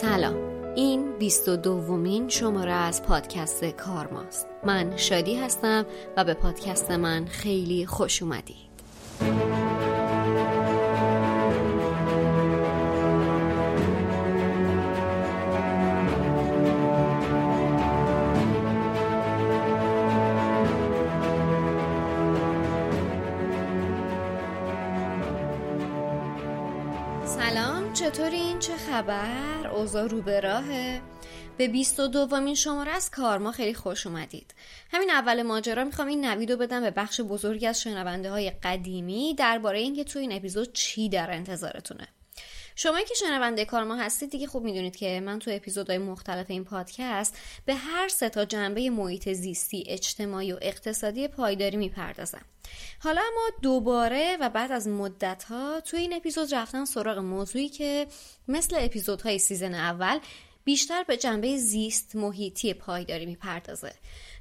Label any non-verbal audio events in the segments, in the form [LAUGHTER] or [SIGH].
سلام. این 22 دومین شماره از پادکست کارماست من شادی هستم و به پادکست من خیلی خوش اومدید خبر اوضاع رو به راهه. به 22 دومین شماره از کارما خیلی خوش اومدید. همین اول ماجرا می‌خوام این نوید رو بدم به بخش بزرگی از شنونده های قدیمی درباره اینکه تو این اپیزود چی در انتظارتونه. شما که شنونده کارما هستید دیگه خوب می‌دونید که من تو اپیزودهای مختلف این پادکست به هر سه تا جنبه محیط زیستی اجتماعی و اقتصادی پایداری می‌پردازم. حالا اما دوباره و بعد از مدت تو این اپیزود رفتم سراغ موضوعی که مثل اپیزودهای سیزن اول بیشتر به جنبه زیست محیطی پایداری می‌پردازه.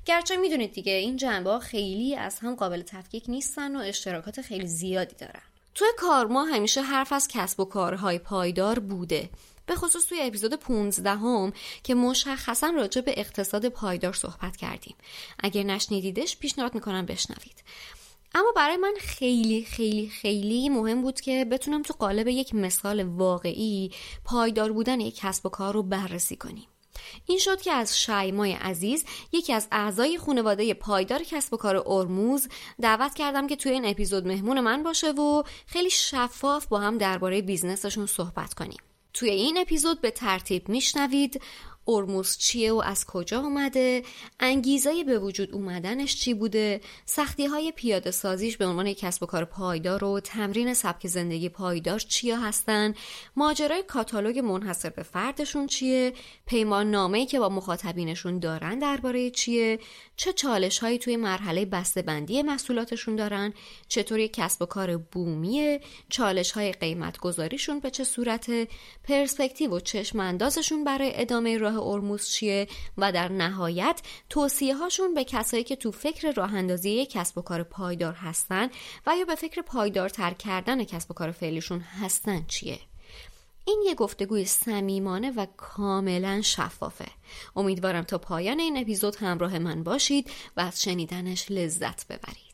گرچه می‌دونید دیگه این جنبه خیلی از هم قابل تفکیک نیستن و اشتراکات خیلی زیادی دارن. توی کارما همیشه حرف از کسب و کارهای پایدار بوده. به خصوص توی اپیزود 15 هم که مشخصا راجع به اقتصاد پایدار صحبت کردیم. اگر نشنیدیدش پیشنهاد می‌کنم بشنوید. اما برای من خیلی خیلی خیلی مهم بود که بتونم تو قالب یک مثال واقعی پایدار بودن یک کسب و کار رو بررسی کنیم. این شد که از شایمای عزیز یکی از اعضای خانواده پایدار کسب و کار ارموز دعوت کردم که توی این اپیزود مهمون من باشه و خیلی شفاف با هم درباره business شون صحبت کنیم. توی این اپیزود به ترتیب میشنوید ارموز چیه و از کجا اومده انگیزه به وجود اومدنش چی بوده سختی های پیاده سازیش به عنوان کسب و کار پایدار و تمرین سبک زندگی پایدار چیا هستن ماجرای کاتالوگ منحصر به فردشون چیه پیمان نامه‌ای که با مخاطبینشون دارن درباره چیه چه چالش هایی توی مرحله بندی محصولاتشون دارن چطوری کسب و کار بومیه چالش های قیمت گذاریشون به چه صورت پرسپکتیو و چشم اندازشون برای ادامه راه ارموز چیه و در نهایت توصیه هاشون به کسایی که تو فکر راه اندازی کسب و کار پایدار هستن و یا به فکر پایدارتر کردن کسب و کار فعلیشون هستن چیه؟ این یه گفتگوی صمیمانه و کاملا شفافه. امیدوارم تا پایان این اپیزود همراه من باشید و از شنیدنش لذت ببرید.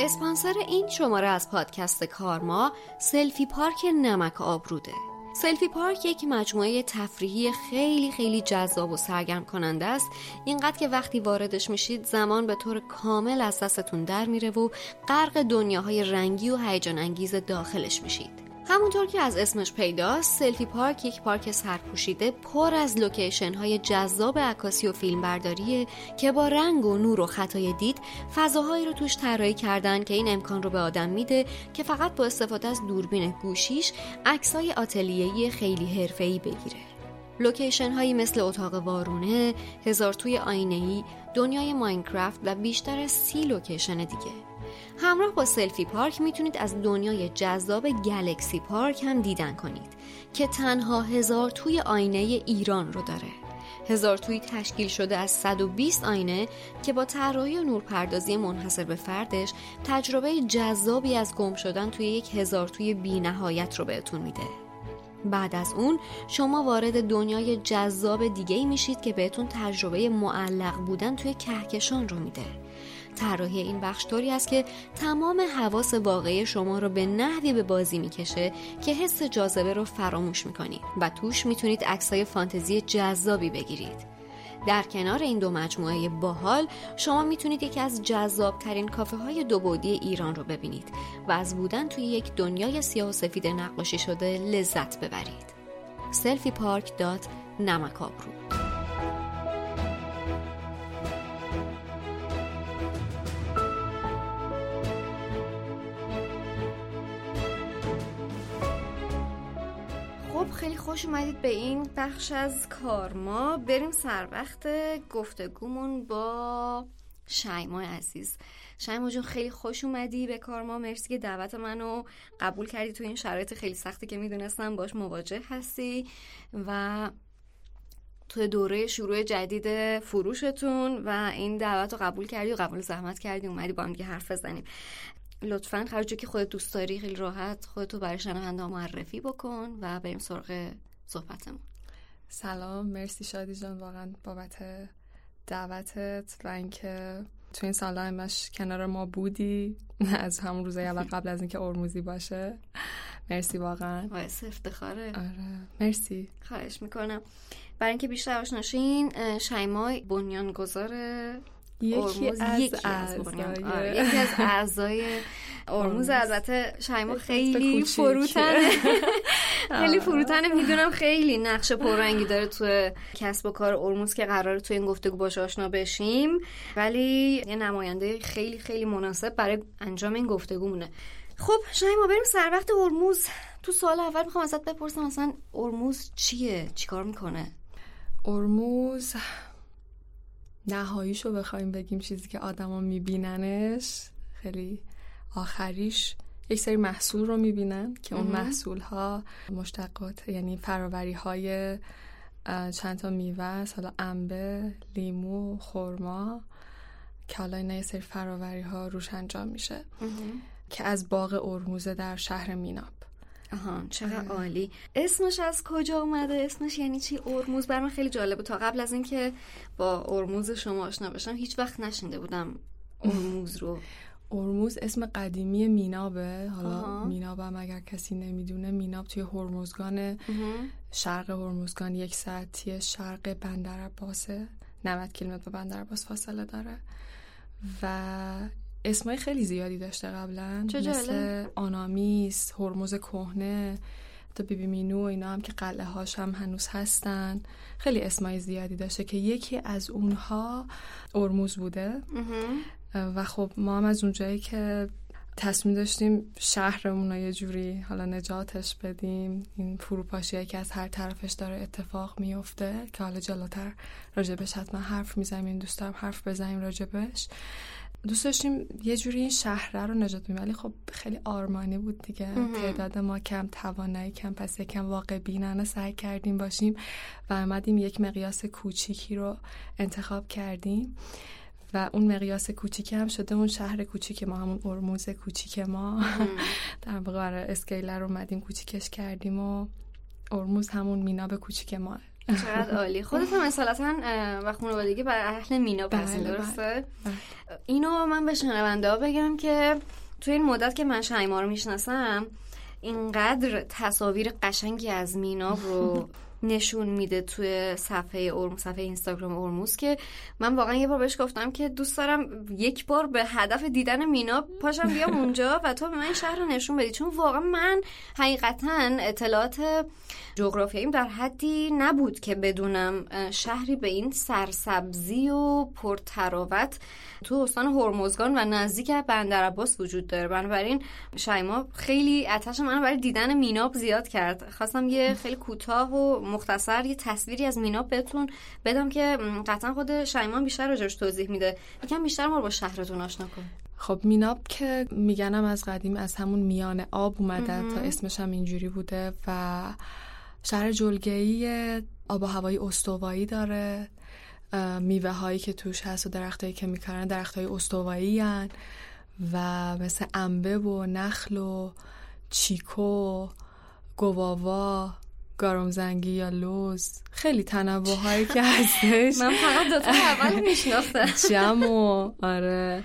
اسپانسر این شماره از پادکست کارما سلفی پارک نمک آبروده سلفی پارک یک مجموعه تفریحی خیلی خیلی جذاب و سرگرم کننده است. اینقدر که وقتی واردش میشید زمان به طور کامل از دستتون در میره و غرق دنیاهای رنگی و هیجان انگیز داخلش میشید. همونطور که از اسمش پیداست سلفی پارک یک پارک سرپوشیده پر از location های جذاب عکاسی و فیلمبرداریه که با رنگ و نور و خطای دید فضاهایی رو توش طراحی کردن که این امکان رو به آدم میده که فقط با استفاده از دوربین گوشیش عکسای آتلیه‌ای خیلی حرفه‌ای بگیره. location هایی مثل اتاق وارونه، هزار توی آینه دنیای Minecraft و بیشتر از سی location دیگه. همراه با سلفی پارک می‌تونید از دنیای جذاب Galaxy Park هم دیدن کنید که تنها هزار توی آینه ایران رو داره. هزار توی تشکیل شده از 120 آینه که با طراحی و نورپردازی منحصر به فردش تجربه جذابی از گم شدن توی یک هزار توی بی نهایت رو بهتون میده. بعد از اون شما وارد دنیای جذاب دیگه میشید که بهتون تجربه معلق بودن توی کهکشان رو میده. طراحی این بخش طوری است که تمام حواس واقعی شما رو به نحوی به بازی می‌کشه که حس جاذبه رو فراموش می‌کنید و توش می‌تونید عکسای فانتزی جذابی بگیرید در کنار این دو مجموعه باحال شما می‌تونید یکی از جذابترین کافه های دو بودی ایران رو ببینید و از بودن توی یک دنیای سیاه و سفید نقاشی شده لذت ببرید. سلفی پارک دات خیلی خوش اومدید به این بخش از کارما بریم سر وقت گفتگومون با شایما عزیز. شایما جون خیلی خوش اومدی به کارما مرسی که دعوت منو قبول کردی تو این شرایط خیلی سختی که می‌دونستم باش مواجه هستی و تو دوره شروع جدید فروشتون و این دعوت رو قبول کردی و قبول زحمت کردی. اومدی با هم حرف بزنیم. لطفا هر که خودت دوست داری خیلی راحت خودتو برای شنونده معرفی بکن و بریم سراغ صحبتمون. سلام مرسی شادی جان واقعا بابت دعوتت و اینکه تو این سال همش کنار ما بودی. [LAUGHS] از همون روزای اول قبل از اینکه ارموزی باشه. مرسی واقعا. باعث افتخاره. آره مرسی. خواهش می‌کنم. برای اینکه بیشتر آشناشین شیمای بنیانگذار یکی از, یکی از, آره، یکی از [LAUGHS] اعضای ارموز. البته شیما خیلی فروتنه. [LAUGHS] خیلی فروتنه می‌دونم خیلی نقش پررنگی داره تو کسب و کار ارموز که قراره تو این گفتگو باش آشنا بشیم. ولی یه نماینده خیلی خیلی مناسب برای انجام این گفتگو مونه خب شیما بریم سر وقت ارموز. تو سال اول می‌خوام ازت بپرسم مثلا ارموز چیه؟ چیکار می‌کنه؟ ارموز نهاییشو بخوایم بگیم چیزی که آدما میبیننش خیلی آخریش یک سری محصول رو می‌بینن که اون محصول ها مشتقات یعنی فراوری های چند تا میوه حالا انبه لیمو خرما که حالا اینا یه سری فراوری ها روش انجام میشه. که از باغ ارموزه در شهر میناب آها چقدر عالی. اسمش از کجا اومده؟ اسمش یعنی چی؟ ارموز؟ برام خیلی جالبه. تا قبل از اینکه با ارموز شما آشنا بشم هیچ وقت نشنده بودم ارموز رو. [LAUGHS] ارموز اسم قدیمی مینابه. حالا میناب هم اگر کسی نمی‌دونه میناب توی هرمزگان شرق هرمزگان یک ساعتی شرق بندر عباسه. 90 کیلومتر به بندر عباس فاصله داره. و اسمای خیلی زیادی داشته قبلا. مثل آنامیس هرمز کهنه تا بیبی مینو و اینا هم که قلعه هاش هم هنوز هستن. خیلی اسمای زیادی داشته که یکی از اونها ارموز بوده. و خب ما هم از اونجایی که تصمیم داشتیم شهرمون رو یه جوری حالا نجاتش بدیم این فروپاشی که از هر طرفش داره اتفاق میفته که حالا جلوتر راجبش حتما حرف می‌زنیم دوست دارم حرف بزنیم راجبش دوست داشتیم یه جوری این شهره رو نجات بدیم ولی خب خیلی آرمانی بود دیگه. تعداد ما کم توانایی کم پس یکم واقع بینانه سعی کردیم باشیم و آمدیم یک مقیاس کوچیکی رو انتخاب کردیم و اون مقیاس کوچیک هم شده اون شهر کوچیک ما همون ارموز کوچیک ما. [LAUGHS] در واقع اسکیلر رو اومدیم کوچیکش کردیم و ارموز همون میناب کوچیک ما. چقدر عالی. خودت هم اصالتا و خانوادگی بر اهل مینا هستین بله، درسته؟ بله. اینو من به شنونده ها بگم که توی این مدت که من شایما رو می‌شناسم اینقدر تصاویر قشنگی از مینا رو [LAUGHS] نشون میده توی صفحه ارم صفحه اینستاگرام ارموز که من واقعا یه بار بهش گفتم که دوست دارم یک بار به هدف دیدن مینا پاشم بیام [LAUGHS] اونجا و تو به من شهر رو نشون بدی. چون واقعا من حقیقتا اطلاعات جغرافیاییم در حدی نبود که بدونم شهری به این سرسبزی و پرتراوت تو استان هرمزگان و نزدیک بندر عباس وجود داره. بنابراین شایما خیلی آتش منو برای دیدن میناب زیاد کرد. خواستم یه خیلی کوتاه و مختصر یه تصویری از میناب بهتون بدم که قطعا خود شایما بیشتر راجعش توضیح میده. یکم بیشتر ما با شهرتون آشنا کن. خب میناب که میگنم از قدیم از همون میان آب اومده تا اسمش هم اینجوری بوده و شهر جلگهی آب و هوایی استوایی داره. میوه هایی که توش هست و درخت هایی که میکارن درخت های استوایی و مثل انبه و نخل و چیکو گواوا گارمزنگی یا لوز. خیلی تنوع هایی که هستش. من فقط دوتا [LAUGHS] اول میشناختم جمع آره.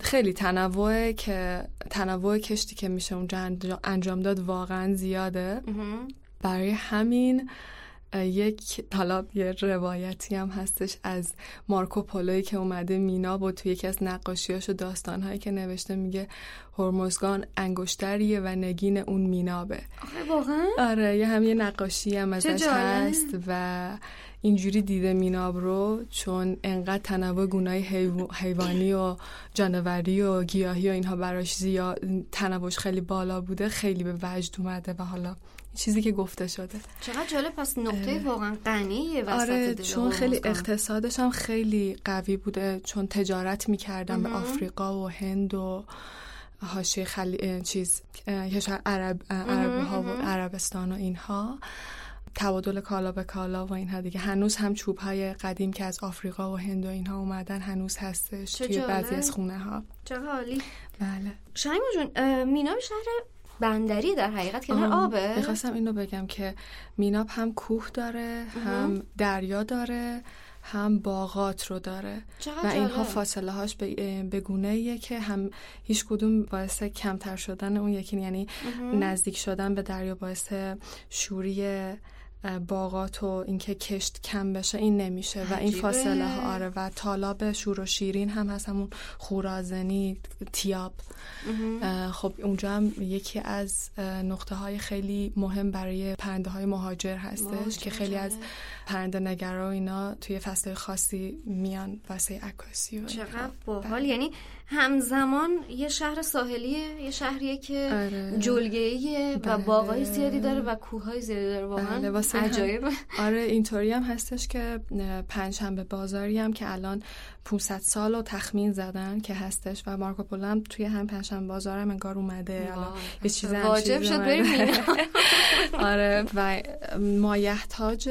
خیلی تنوع که تنوع کشتی که میشه اونجا انجام داد واقعا زیاده. برای همین یک حالا یه روایتی هم هستش از مارکو پولوی که اومده مینا و تو یکی از نقاشیاش و داستانهایی که نوشته. میگه هرمزگان انگشتریه و نگین اون مینابه. آخه واقعا؟ آره یه هم یه نقاشی هم ازش هست و اینجوری دیده میناب رو چون انقدر تنوع گونای حیوانی و جانوری و گیاهی و اینها براش زیاد تنوعش خیلی بالا بوده خیلی به وجد اومده و حالا چیزی که گفته شده. چقدر جالب پس نقطه واقعا غنیه وسط آره چون خیلی اقتصادش هم خیلی قوی بوده چون تجارت می‌کردن به آفریقا و هند و حاشیه خلی چیز کشور عرب عرب ها و عربستان و اینها. تبادل کالا به کالا و اینها دیگه. هنوز هم چوب های قدیم که از آفریقا و هند و اینها اومدن هنوز هستش توی بعضی از خونه ها چه حالی. بله. شایما جون میناب شهر بندری در حقیقت کنار آبه می‌خواستم اینو بگم که میناب هم کوه داره هم دریا داره هم باغات رو داره. و اینها فاصله هاش به گونه که هم هیچ کدوم باعث کمتر شدن اون یکی یعنی نزدیک شدن به دریا باعث شوری باغات و اینکه کشت کم بشه این نمیشه و این فاصله ها. آره و طالاب شور و شیرین هم هست همون خورازنی تیاب. خب اونجا هم یکی از نقطه های خیلی مهم برای پرنده های مهاجر هستش که خیلی از پرنده نگرا و اینا توی فصل خاصی میان واسه عکاسی و چقدر باحال یعنی همزمان یه شهر ساحلیه یه شهریه که آره. جلگه‌ایه و بله. باغای زیادی داره و کوههای زیادی داره واقعا بله. عجایب آره اینطوری هم هستش که پنجشنبه بازاری هم که الان 500 سال رو تخمین زدن که هستش و مارکو پولو هم توی هم پنجشنبه بازار هم انگار اومده. الان یه چیز واجب شد بریم [LAUGHS] آره و مایحتاج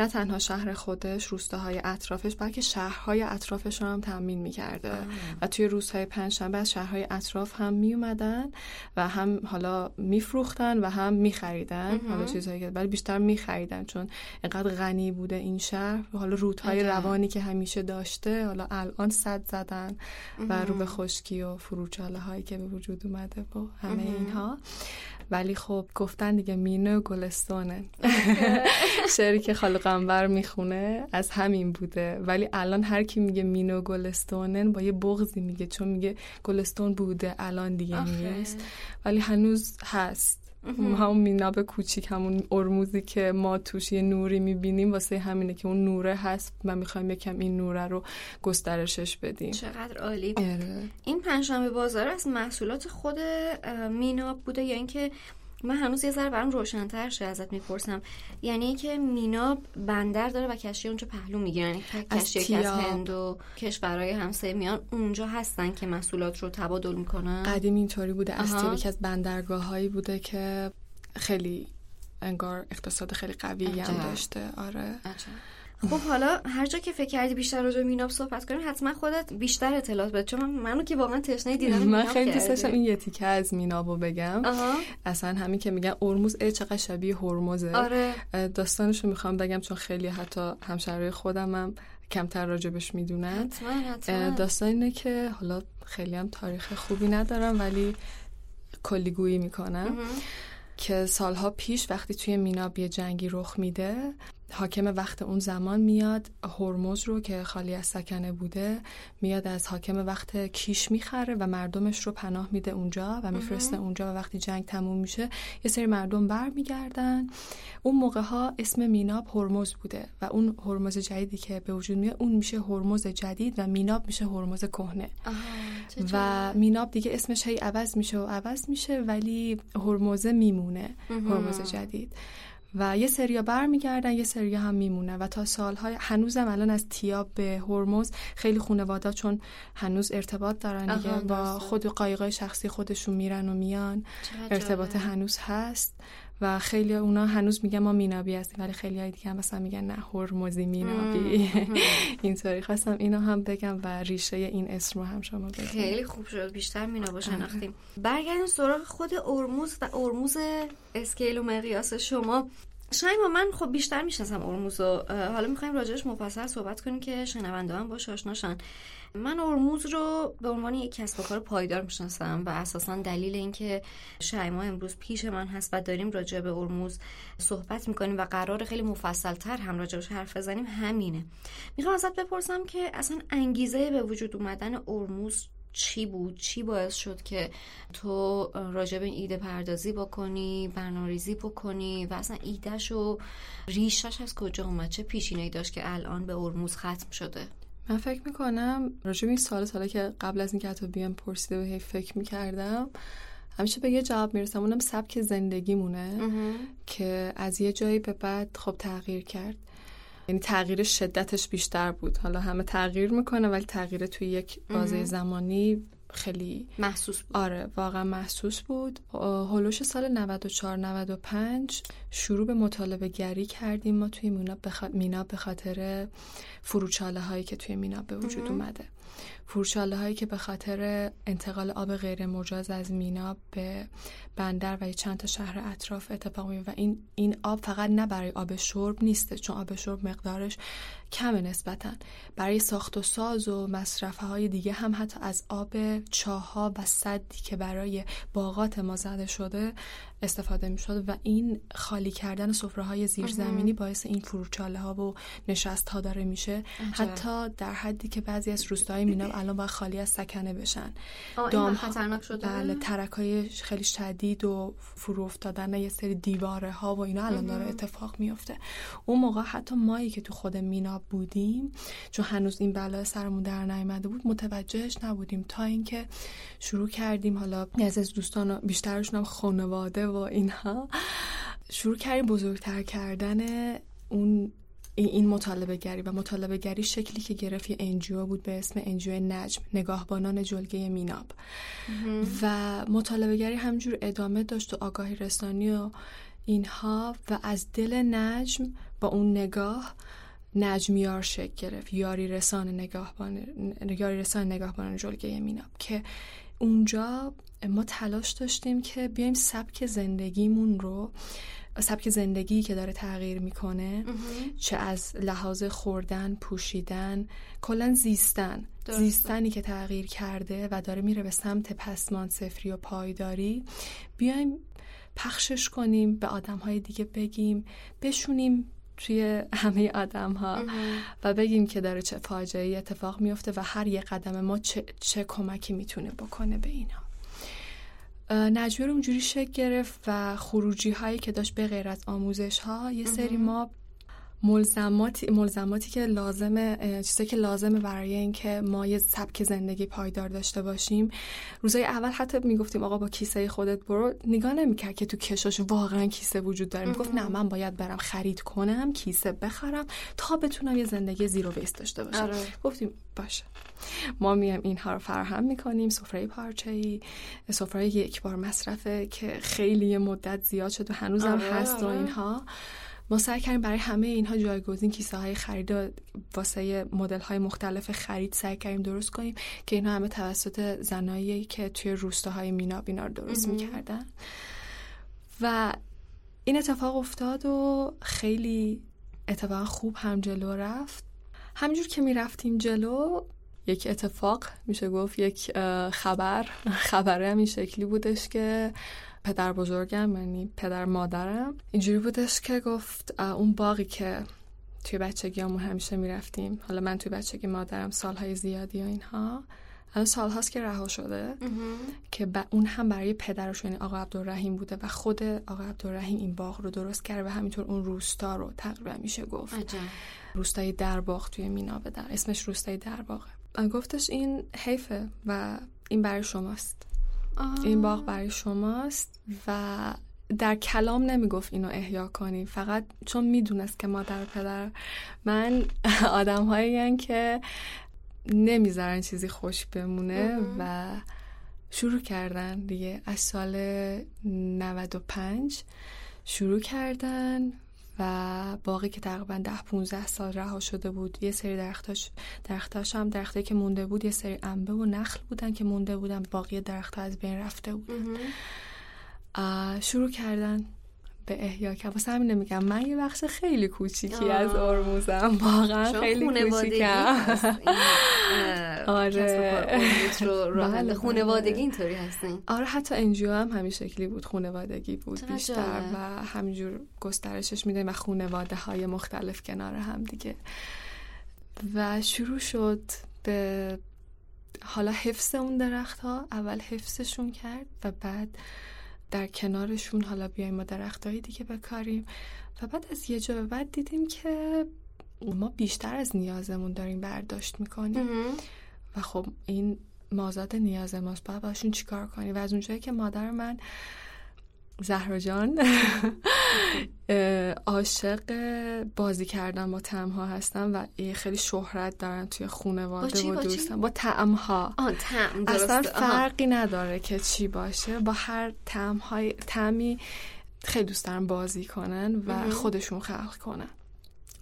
نه تنها شهر خودش روستاهای اطرافش بلکه شهرهای اطرافش رو هم تامین می‌کرده. و توی روزهای پنجشنبه از شهرهای اطراف هم میومدن و هم حالا میفروختن و هم میخریدن. حالا چیزهایی که ولی بیشتر میخریدن چون اینقدر غنی بوده این شهر. حالا رودهای روانی که همیشه داشته حالا الان صد زدن و رو به خشکی و فروچاله هایی که به وجود اومده و همه اینها. ولی خب گفتن دیگه مینو و گلستونه [LAUGHS] شعری که خاله قنبر می‌خونه از همین بوده. ولی الان هر کی میگه مینو و گلستونن با یه بغزی میگه چون میگه گلستون بوده الان دیگه نیست. ولی هنوز هست. همون میناب کوچیک همون ارموزی که ما توش یه نوری می‌بینیم واسه همینه که اون نوره هست و می‌خوایم یکم این نوره رو گسترشش بدیم. چقدر عالی اره. این پنجشنبه بازار از محصولات خود میناب بوده یا اینکه من هنوز یه ذره برام روشنتر شه ازت می‌پرسم. یعنی که مینا بندر داره و کشتی اونجا پهلو می‌گیرن یعنی کشتی که از هند و کشورهای همسایه میان اونجا هستن که محصولات رو تبادل می‌کنن. قدیم اینطوری بوده. از یکی از بندرگاه هایی بوده که خیلی انگار اقتصاد خیلی قوی هم داشته. آره. خب حالا هر جا که فکر کردی بیشتر راجع میناب صحبت کنیم حتما خودت بیشتر اطلاعات بده. چون منو که واقعا تشنه دیدم من خیلی دوست داشتم این یه تیکه از مینابو بگم. اصلا همین که میگن ای چقدر شبیه هرمزه. آره. داستانشو می‌خوام بگم چون خیلی حتی همشهرهای خودم هم کمتر راجبش می‌دونن. داستان اینه که حالا خیلی هم تاریخ خوبی ندارم ولی کلیگویی می‌کنم که سالها پیش وقتی توی میناب یه جنگی رخ میده حاکم وقت اون زمان میاد هرمز رو که خالی از سکنه بوده میاد از حاکم وقت کیش می‌خره و مردمش رو پناه میده اونجا و میفرسته اونجا و وقتی جنگ تموم میشه یه سری مردم برمیگردن. اون موقع ها اسم میناب هرمز بوده و اون هرمز جدیدی که به وجود میاد اون میشه هرمز جدید و میناب میشه هرمز کهنه. و میناب دیگه اسمش هی عوض میشه و عوض میشه ولی هرمز میمونه هرمز جدید. و یه سریا برمیگردن یه سریا هم میمونه و تا سالهای هنوزم الان از تیاب به هرمز خیلی خانواده چون هنوز ارتباط دارن دیگه با خود قایقای شخصی خودشون میرن و میان. ارتباط هنوز هست. و خیلی اونا هنوز میگن ما مینابی هستیم ولی خیلی های دیگه هم مثلا میگن نه هرمزی مینابی. اینطوری. خواستم اینو هم بگم و ریشه این اسم رو هم شما بگم خیلی خوب شد. بیشتر مینابا آره. شناختیم. برگردیم سراغ خود ارموز و ارموز اسکیل و مقیاس شما. شایما من خب بیشتر می‌شناسم ارموز و حالا می‌خوایم راجعش مفصل صحبت کنیم که شنونده هم باش آشناشن من ارموز رو به عنوان یک کسب و کار پایدار می‌شناسم و اساسا دلیل اینکه شایما امروز پیش من هست و داریم راجع به ارموز صحبت می‌کنیم و قرار خیلی مفصل تر هم راجعش حرف بزنیم همینه. می‌خوام ازت بپرسم که اصلا انگیزه به وجود اومدن ارموز چی بود؟ چی باعث شد که تو راجع به ایده پردازی بکنی برنامه‌ریزی بکنی و اصلا ایدهش و ریشش از کجا اومد؟ چه پیشینه‌ای داشت که الان به ارموز ختم شده؟ من فکر می‌کنم راجع به این سال ساله که قبل از اینکه حتی بیام پرسیده و هی فکر می‌کردم همیشه به یه جواب می‌رسم. اونم سبک زندگیمونه که از یه جایی به بعد خب تغییر کرد. یعنی تغییر شدتش بیشتر بود. حالا همه تغییر می‌کنه ولی تغییر توی یک بازه زمانی خیلی محسوس بود. آره واقعا محسوس بود. هلوش سال 94 95 شروع به مطالبه گری کردیم. ما توی مینا بخ... به خاطر فروچاله هایی که توی مینا به وجود اومده. فروشاله هایی که به خاطر انتقال آب غیر مجاز از مینا به بندر و چند تا شهر اطراف اتفاق میفته و این این آب فقط نه برای آب شرب نیسته چون آب شرب مقدارش کم نسبتا. برای ساخت و ساز و مصرفه های دیگه هم حتی از آب چاها و صدی که برای باغات ما زده شده استفاده می شد و این خالی کردن سفره های زیرزمینی باعث این فروچاله ها و نشست ها داره میشه. حتی در حدی که بعضی از روستاهای مینا الان باید خالی از سکنه بشن. دام خطرناک شده؟ بله ترک های خیلی شدید و فرو افتادن یه سری دیواره ها و اینا الان داره اتفاق میفته اون موقع حتی مایی که تو خود مینا بودیم چون هنوز این بلا سرمون در نیامده بود متوجهش نبودیم تا اینکه شروع کردیم. حالا از دوستان بیشترشون هم خانواده و اینها شروع کردیم بزرگتر کردن اون این مطالبه گری و مطالبه گری شکلی که گرفت یه NGO بود به اسم NGO نجم نگاهبانان جلگه میناب. و مطالبه گری همینجور ادامه داشت و آگاهی رسانی و اینها و از دل نجم با اون نگاه نجمیار شکل گرفت. یاری رسان نگاهبان یاری رسان نگاهبانان جلگه میناب که اونجا ما تلاش داشتیم که بیایم سبک زندگیمون رو سبک زندگی که داره تغییر می‌کنه چه از لحاظ خوردن پوشیدن کلا زیستن. زیستنی که تغییر کرده و داره میره به سمت پسمان سفری و پایداری. بیایم پخشش کنیم به آدم های دیگه بگیم بشونیم توی همه آدم ها و بگیم که داره چه فاجعه اتفاق میفته و هر یه قدم ما چه, چه کمکی می‌تونه بکنه به اینا. نجوی رو اونجوری شکل گرفت و خروجی هایی که داشت به غیر از آموزش ها یه سری ما ملزماتی ملزماتی که لازمه چیزایی که لازمه برای اینکه ما یه سبک زندگی پایدار داشته باشیم. روزای اول حتی می‌گفتیم آقا با کیسه خودت برو. نگاه نمی‌کرد که تو کشاش واقعا کیسه وجود داره. می‌گفت نه من باید برم خرید کنم کیسه بخرم تا بتونم یه زندگی زیرو ویست داشته باشم. آره. گفتیم باشه. ما میایم اینها رو فراهم می‌کنیم سفره پارچه ای سفره یک بار مصرفه که خیلی مدت زیاد شد و هنوزم آره، هست و آره. اینها. ما سعی کردیم برای همه اینها جایگزین کیسه های خرید واسه مدل های مختلف خرید سعی کردیم درست کنیم که اینها همه توسط زنایی که توی روستاهای مینا بینا درست می‌کردن. و این اتفاق افتاد و خیلی اتفاق خوب هم جلو رفت. همینجور که می‌رفتیم جلو یک اتفاق میشه گفت یک خبر. [LAUGHS] خبره هم این شکلی بودش که پدر بزرگم یعنی پدر مادرم. اینجوری بودش که گفت اون باقی که توی بچگی همون همیشه می‌رفتیم. حالا من توی بچگی مادرم سالهای زیادی و اینها. الان سال هاست که رها شده. که اون هم برای پدرش یعنی آقا عبدالرحیم بوده و خود آقا عبدالرحیم این باغ رو درست کرد و همینطور اون روستا رو تقریبا میشه گفت. روستای درباغ توی مینا در اسمش روستای درباغه. گفتش این حیفه و این برای شماست. این باغ برای شماست و در کلام نمی‌گفت اینو احیا کنی. فقط چون می‌دونست که مادر پدر من [LAUGHS] آدم هایی که نمی‌ذارن چیزی خوش بمونه و شروع کردن دیگه. از سال 95 شروع کردن. و باقی که تقریبا ده 15 سال رها شده بود. یه سری درختاش درختاش هم درختی که مونده بود یه سری انبه و نخل بودن که مونده بودن. باقی درخت از بین رفته بودن شروع کردن به احیا که واسه همین نمیگم من یه بخش خیلی کوچیکی از ارموزم واقعا خیلی کوچیکم. آره. بله خونوادگی اینطوری هستین؟ آره حتی انجیو هم همین شکلی بود خونوادگی بود بیشتر و همینجور گسترشش میده و خونواده های مختلف کنار هم دیگه. و شروع شد به حالا حفظ اون درخت ها اول حفظشون کرد و بعد در کنارشون حالا بیایم ما درختایی دیگه بکاریم. و بعد از یه جا به بعد دیدیم که ما بیشتر از نیازمون داریم برداشت می‌کنیم. و خب این مازاد نیاز ماست. باید باشون چیکار کنیم؟ و از اونجایی که مادر من زهرا جان. [LAUGHS] عاشق بازی کردن با تمها هستم و خیلی شهرت دارن توی خانواده و دوستان با تمها تم اصلا فرقی نداره که چی باشه. با هر تمهای تمی خیلی دوست دارن بازی کنن و خودشون خلق کنن.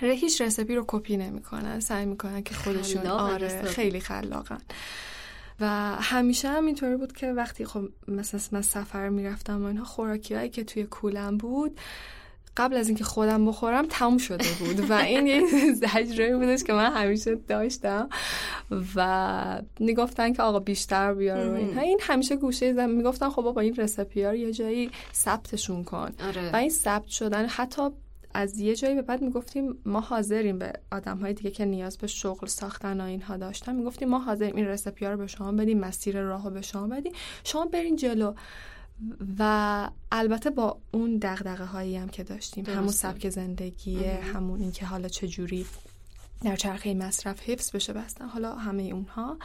هیچ رسپی رو کپی نمی‌کنن. سعی می‌کنن که خودشون آره خیلی خلاقن. و همیشه هم اینطوری بود که وقتی خب مثلا من سفر می‌رفتم و اینها خوراکی هایی که توی کولم بود قبل از اینکه خودم بخورم تموم شده بود. و این یه زجره بودش که من همیشه داشتم و می‌گفتن که آقا بیشتر بیار و اینها. این همیشه گوشه زم می‌گفتن خب با این رسپی ها یه جایی ثبتشون کن. آره. و این ثبت شدن حتی از یه جایی به بعد می‌گفتیم ما حاضریم به آدم های دیگه که نیاز به شغل ساختن و اینها داشتن می‌گفتیم ما حاضریم این رسپی ها رو به شما بدیم مسیر راه رو به شما بدیم. شما برین جلو. و البته با اون دغدغه هایی هم که داشتیم همون سبک زندگی همون اینکه حالا چجوری در چرخه مصرف حفظ بشه بستن حالا همه اونها.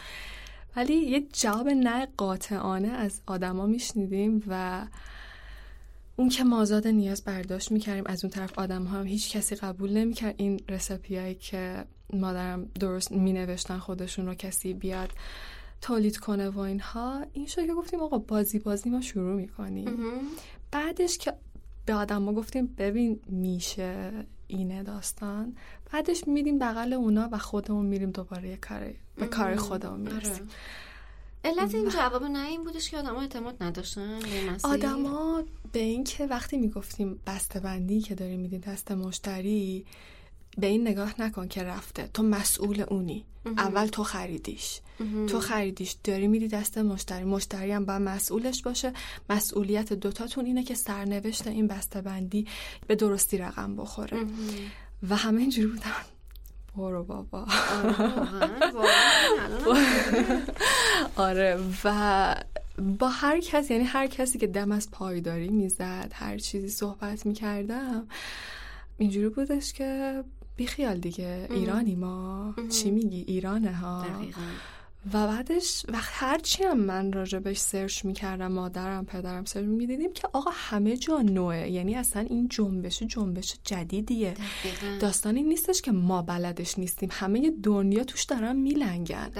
ولی یه جواب نه قاطعانه از آدما میشنیدیم و اون که مازاد نیاز برداشت می‌کردیم از اون طرف آدم ها هم هیچ کسی قبول نمی‌کرد. این رسپی هایی که مادرم درست مینوشتن خودشون رو کسی بیاد تولید کنه و اینها این شد که گفتیم آقا بازی بازی ما شروع می‌کنیم. بعدش که به آدم ما گفتیم ببین میشه اینه داستان. بعدش میدیم بغل اونا و خودمون میریم دوباره یه کاری به کار خودمون می‌رسیم. علت این جواب نه این بودش که آدم اعتماد نداشتن آدما به این که وقتی می‌گفتیم بندی که داری میدی دست مشتری به این نگاه نکن که رفته. تو مسئول اونی. اول تو خریدیش. تو خریدیش. داری میدی دست مشتری. مشتری هم باید مسئولش باشه. مسئولیت دوتاتون اینه که سرنوشت این بندی به درستی رقم بخوره. و همه اینجوری بودن. برو بابا. آره و با هر کس یعنی هر کسی که دم از پایداری می‌زد هر چیزی صحبت می‌کردم اینجوری بودش که بیخیال دیگه. ایرانی ما. چی میگی؟ ایرانه ها. و بعدش وقت هرچی هم من راجبش سرچ می‌کردم مادرم پدرم سرچ می‌دیدیم که آقا همه جا نوعه. یعنی اصلا این جنبش جنبش جدیدیه. داستانی نیستش که ما بلدش نیستیم. همه دنیا توش دارن میلنگن.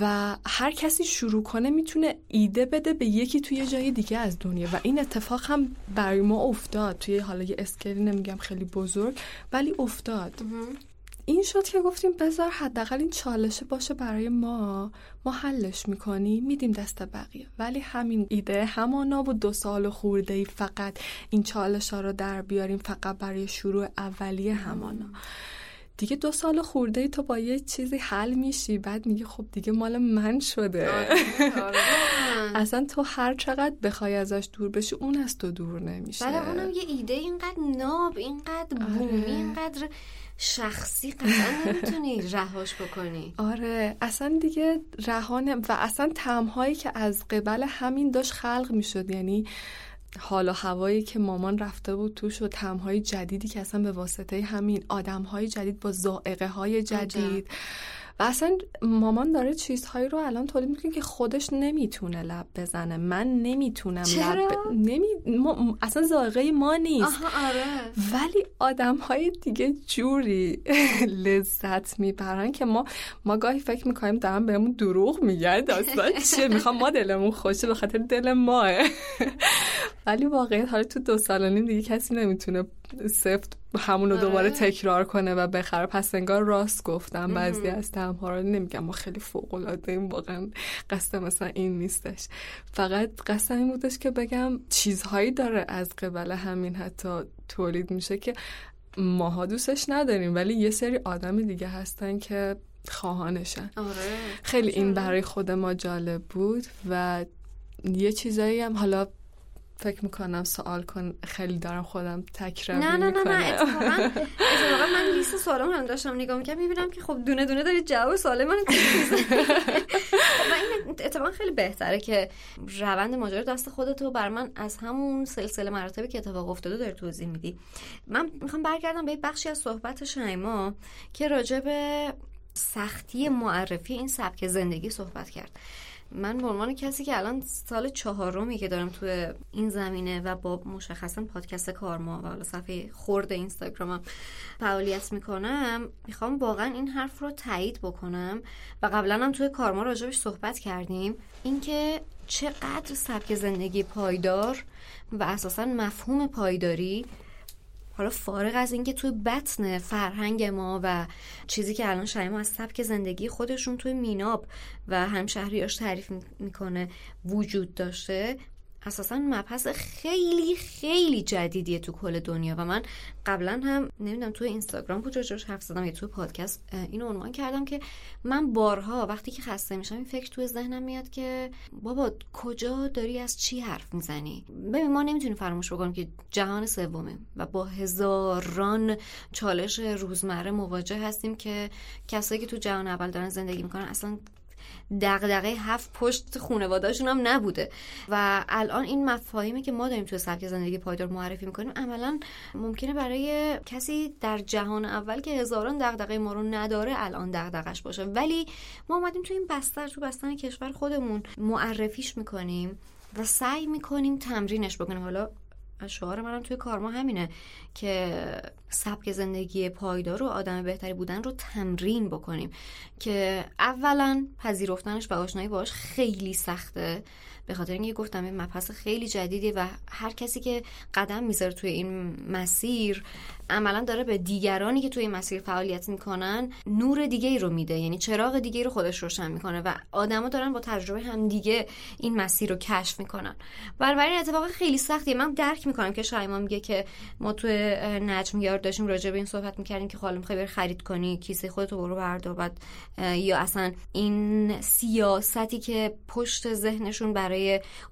و هر کسی شروع کنه می‌تونه ایده بده به یکی توی جای دیگه از دنیا. و این اتفاق هم برای ما افتاد. توی حالا یه اسکلی نمیگم خیلی بزرگ ولی افتاد. این شد که گفتیم بذار حداقل این چالشه باشه برای ما. ما حلش می‌کنیم میدیم دست بقیه. ولی همین ایده همانا و دو سال خورده ای فقط این چالش ها رو در بیاریم فقط برای شروع اولیه همانا. دیگه دو سال خورده ای تو با یه چیزی حل میشی بعد میگی خب دیگه مال من شده. آره، آره. [LAUGHS] اصلا تو هر چقدر بخوای ازش دور بشی اون از تو دور نمیشه. بله اونم یه ایده اینقدر ناب اینقدر بومی آره. اینقدر شخصی قطعا نمی‌تونی رهاش بکنی. آره اصلا دیگه رهانه و اصلا تمهایی که از قبل همین داشت خلق می‌شد. یعنی حال و هوایی که مامان رفته بود توش و تمهای جدیدی که اصلا به واسطه همین آدمهای جدید با زائقه های جدید. و اصلا مامان داره چیزهایی رو الان تولید می‌کنه که خودش نمی‌تونه لب بزنه. من نمی‌تونم لب نمی... اصلا زائقه ما نیست. آره. ولی آدم های دیگه جوری [LAUGHS] لذت می‌برن که ما ما گاهی فکر می‌کنیم دارم بهمون دروغ میگن. داستان چیه می‌خوام ما دلمون خوشه به خاطر دل ماه. [LAUGHS] ولی واقعیت حالا تو دو سال دیگه کسی نمی‌تونه سفت همون رو دوباره آره. تکرار کنه و بخره. پس انگار راست گفتم بعضی از تمها رو نمیگم ما خیلی فوق العاده این واقعا قصد مثلا این نیستش. فقط قصد این بودش که بگم چیزهایی داره از قبل همین حتی تولید میشه که ماها دوستش نداریم ولی یه سری آدم دیگه هستن که خواهانشن. آره. خیلی این برای خود ما جالب بود و یه چیزایی هم حالا فکر می‌کنم سوال کن خیلی دارم خودم تکرار نه نه نه نه [LAUGHS] اتفاقا من لیست سوالم هم داشتم نگاه می‌کنم می‌بینم که خب دونه دونه دارید جواب سوال من خب این اتفاقا خیلی بهتره که روند ماجرا دست خودتو بر من از همون سلسله مراتبی که اتفاق افتاده داری توضیح میدی. من می‌خوام برگردم به بخشی از صحبت شیما که راجع به سختی معرفی این سبک زندگی صحبت کرد. من به عنوان کسی که الان سال چهارمی که دارم توی این زمینه و با مشخصا پادکست کارما و حالا صفحه خورد اینستاگرامم فعالیت می‌کنم می‌خوام واقعا این حرف رو تایید بکنم و قبلا هم توی کارما راجبش صحبت کردیم. اینکه چقدر سبک زندگی پایدار و اساسا مفهوم پایداری حالا فارغ از اینکه توی بطن فرهنگ ما و چیزی که الان شایما از سبک زندگی خودشون توی میناب و همشهریاش تعریف می‌کنه وجود داشته اساسا مبحث خیلی خیلی جدیدیه تو کل دنیا و من قبلا هم نمی‌دونم تو اینستاگرام بود راجعش حرف زدم یا تو پادکست اینو عنوان کردم که من بارها وقتی که خسته میشم این فکر تو ذهنم میاد که بابا کجا داری از چی حرف می‌زنی؟ ببین ما نمی‌تونیم فراموش بکنیم که جهان سومه و با هزاران چالش روزمره مواجه هستیم که کسایی که تو جهان اول دارن زندگی می‌کنن اصلا دغدغه هفت پشت خانواده‌شون هم نبوده. و الان این مفاهیمی که ما داریم توی سبک زندگی پایدار معرفی می‌کنیم عملا ممکنه برای کسی در جهان اول که هزاران دغدغه ما رو نداره الان دغدغش باشه. ولی ما اومدیم تو این بستر تو بستن کشور خودمون معرفیش می‌کنیم و سعی می‌کنیم تمرینش بکنیم. حالا شعار منم توی کارما همینه که سبک زندگی پایدار و آدم بهتری بودن رو تمرین بکنیم که اولا پذیرفتنش و آشنایی باش خیلی سخته. به خاطر اینکه گفتم این مبحث خیلی جدیدی و هر کسی که قدم می‌ذاره توی این مسیر عملا داره به دیگرانی که توی این مسیر فعالیت می‌کنن نور دیگه ای رو میده. یعنی چراغ دیگه ای رو خودش روشن می‌کنه و آدما دارن با تجربه هم دیگه این مسیر رو کشف می‌کنن. بنابراین اتفاق خیلی سختیه. من درک می‌کنم که شایما میگه که ما توی نجم یار داشتیم راجع به این صحبت می‌کردیم که حالا می‌خوای بری خرید کنی کیسه خودتو برو بردار یا اصلا این سیاستی که پشت ذهنشون برای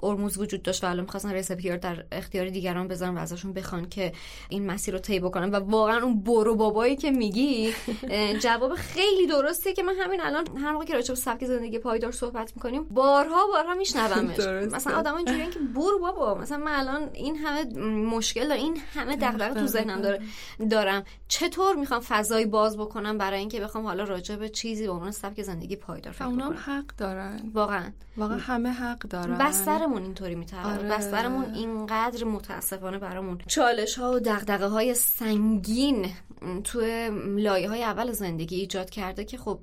ارموز وجود داشت و حالا می‌خواستن رسپی در اختیار دیگران بذارن و ازشون بخوان که این مسیر رو طی بکنن. و واقعا اون برو بابایی که میگی [LAUGHS] جواب خیلی درستیه که من همین الان هر موقع که راجع به سبک زندگی پایدار صحبت می‌کنیم بارها بارها میشنومش. مثلا آدم اینجوریه که برو بابا. مثلا من الان این همه مشکل داره این همه دغدغه تو ذهنم داره دارم. چطور می‌خوام فضایی باز بکنم برای اینکه بخوام حالا راجع به چیزی به عنوان سبک زندگی پایدار فکر کنم حق دارن. واقعا. واقعا همه حق دارن. بسترمون اینطوری میتره. آره. بسترمون اینقدر متاسفانه برامون. چالش ها و دغدغه های سنگین توی لایه های اول زندگی ایجاد کرده که خب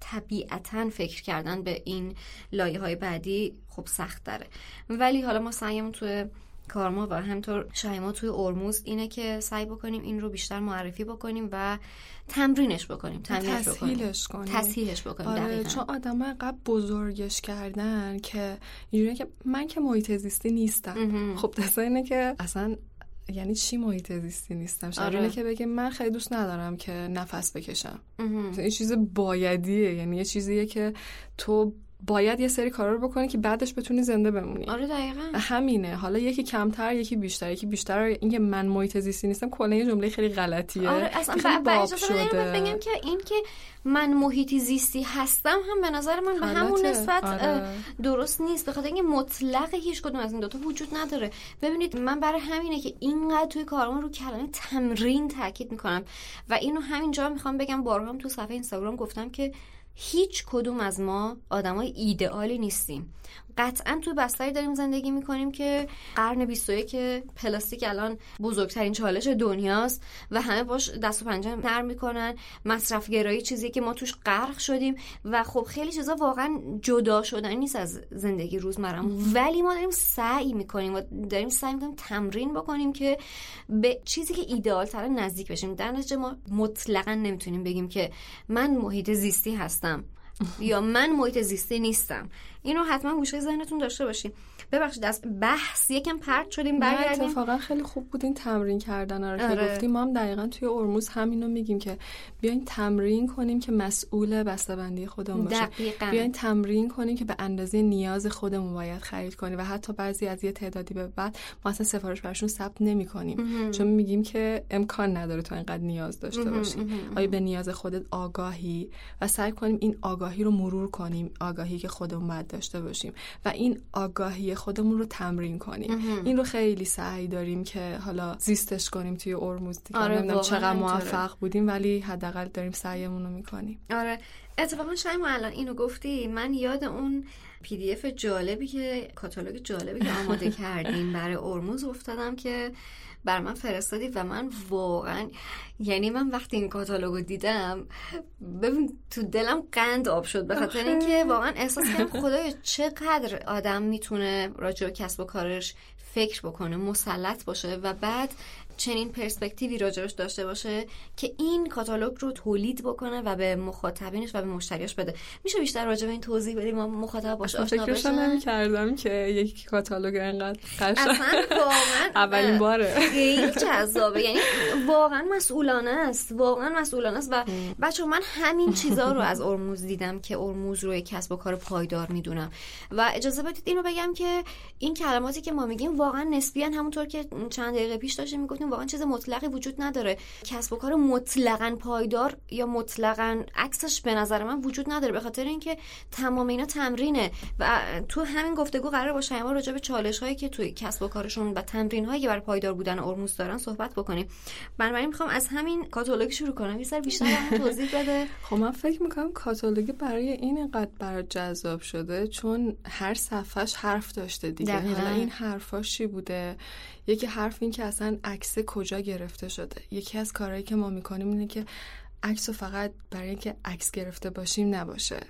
طبیعتا فکر کردن به این لایه های بعدی خب سخت داره ولی حالا ما سعیمون توی کارما و همطور شایما توی ارموز اینه که سعی بکنیم این رو بیشتر معرفی بکنیم و تمرینش بکنیم تمرینش بکنیم. تسهیلش بکنیم آره چون آدم قبل بزرگش کردن که اینجوریه که من که محیط زیستی نیستم. خب دسته اینه که اصلا یعنی چی محیط زیستی نیستم؟ شاید آره. که بگه من خیلی دوست ندارم که نفس بکشم. این چیز بایدیه. یعنی یه چیزیه که تو باید یه سری کارا رو بکنی که بعدش بتونی زنده بمونی. آره دقیقا. همینه. حالا یکی کمتر یکی بیشتر. یکی بیشتر اینکه من محیط زیستی نیستم کلا یه جمله خیلی غلطیه. آره اصلا باب شده. بگم که این که من محیطی زیستی هستم هم به نظر من به همون نسبت آره. درست نیست. بخاطر اینکه مطلق هیچ کدوم از این دوتا وجود نداره. ببینید من برای همینه که اینقدر توی کارم رو کلمه تمرین تاکید می‌کنم. و اینو همینجا می‌خوام بگم. بارها هم تو صفحه اینستاگرام گفتم که هیچ کدوم از ما آدمای ایدئالی نیستیم. قطعا توی بستری داریم زندگی می‌کنیم که قرن 21 پلاستیک الان بزرگترین چالش دنیاست و همه باش دست و پنجه نرم می‌کنن. مصرف گرایی چیزی که ما توش غرق شدیم و خب خیلی چیزا واقعا جدا شدن نیست از زندگی روزمرم ولی ما داریم سعی می‌کنیم و داریم سعی می‌کنیم تمرین بکنیم که به چیزی که ایدئال تر نزدیک بشیم. در نتیجه ما مطلقا نمی‌تونیم بگیم که من محیط زیستی هستم یا من محیط زیستی نیستم. اینو حتما گوشه ذهنتون داشته باشین. ببخشید از بحث یکم پرت شدیم برگردیم. اتفاقا خیلی خوب بود این تمرین کردن رو که آره. گفتیم. ما هم دقیقا توی ارموز همینو میگیم که بیاین تمرین کنیم که مسئول بسته‌بندی خودمون باشه. بیاین تمرین کنیم که به اندازه نیاز خودمون باید خرید کنیم و حتی بعضی از یه تعدادی به بعد ما اصلا سفارش براشون ثبت نمی کنیم چون میگیم که امکان نداره تو اینقدر نیاز داشته باشی آیا به نیاز خودت آگاهی؟ و سعی کنیم این آگاهی رو مرور کنیم. آگاهی که خودمون باید داشته باشیم و این آگاهی خودمون رو تمرین کنیم. این رو خیلی سعی داریم که حالا زیستش کنیم توی ارموز دیگه. آره چقدر موفق بودیم ولی حداقل داریم سعیمون رو می‌کنیم. آره. اتفاقا شاید ما الان اینو گفتی من یاد اون PDF جالبی که کاتالوگ جالبی که آماده [LAUGHS] کردیم برای ارموز افتادم که بر من فرستادی و من واقعا یعنی من وقتی این کاتالوگو دیدم ببین تو دلم قند آب شد. به خاطر اینکه واقعا احساس کردم خدایا چقدر آدم می‌تونه راجع به کسب و کارش فکر بکنه مسلط باشه و بعد چنین پرسپکتیوی راجبش داشته باشه که این کاتالوگ رو تولید بکنه و به مخاطبینش و به مشتریاش بده. میشه بیشتر راجب این توضیح بدیم؟ ما مخاطب باشه آشنا بشه کردم که یک کاتالوگ انقدر اصلا واقعا [LAUGHS] اولین باره. خیلی [LAUGHS] جذابه. یعنی واقعا مسئولانه است. واقعا مسئولانه است و بچه من همین چیزا رو [LAUGHS] از ارموز دیدم که ارموز رو یک کسب و کار پایدار می‌دونم. و اجازه بدید اینو بگم که این کلماتی که ما میگیم واقعا نسبیا همونطور که چند دقیقه پیش داشتیم می‌گفتیم واقعا چیز مطلقی وجود نداره. کسب و کار مطلقا پایدار یا مطلقا عکسش به نظر من وجود نداره. به خاطر اینکه تمام اینا تمرینه. و تو همین گفتگو قرار باشه ما راجع به چالش هایی که توی کسب و کارشون و تمرین هایی که برای پایدار بودن ارموز دارن صحبت بکنیم. بنابراین می‌خوام از همین کاتالوگ شروع کنم. یه سر بیشتر توضیح بده. [LAUGHS] خب من فکر می‌کنم کاتالوگ برای این اینقدر برای جذاب شده چون هر صفحش حرف داشته دیگه. حالا این حرفاش چی بوده؟ یکی حرف این که اصلا عکس کجا گرفته شده. یکی از کارهایی که ما می‌کنیم اینه که عکس رو فقط برای اینکه عکس گرفته باشیم نباشه.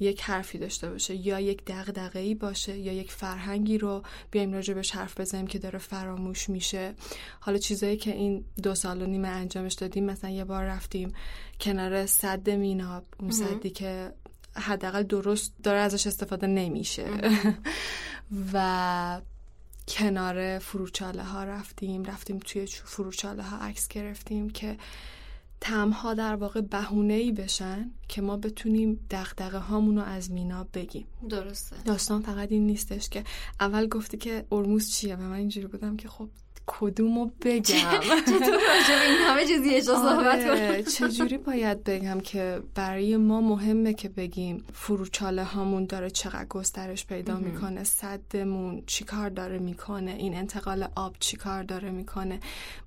یک حرفی داشته باشه یا یک دغدغه ای باشه یا یک فرهنگی رو بیایم راجع حرف بزنیم که داره فراموش میشه. حالا چیزایی که این دو سال و نیمه انجامش دادیم مثلا یه بار رفتیم کنار صد میناب اون صدی که حداقل درست داره ازش استفاده نمیشه. [LAUGHS] و کنار فروچاله ها رفتیم رفتیم توی فروچاله ها عکس گرفتیم که تمها در واقع بهونه ای بشن که ما بتونیم دغدغه هامونو از مینا بگیم. درسته. داستان فقط این نیستش که اول گفتی که ارموز چیه و من اینجوری بودم که خب کدومو بگم؟ چطور راجع این همه چیزی صحبت آره، چجوری باید بگم که برای ما مهمه که بگیم فروچاله هامون داره چقدر گسترش پیدا می‌کنه صدمون چیکار داره می‌کنه این انتقال آب چیکار داره می‌کنه.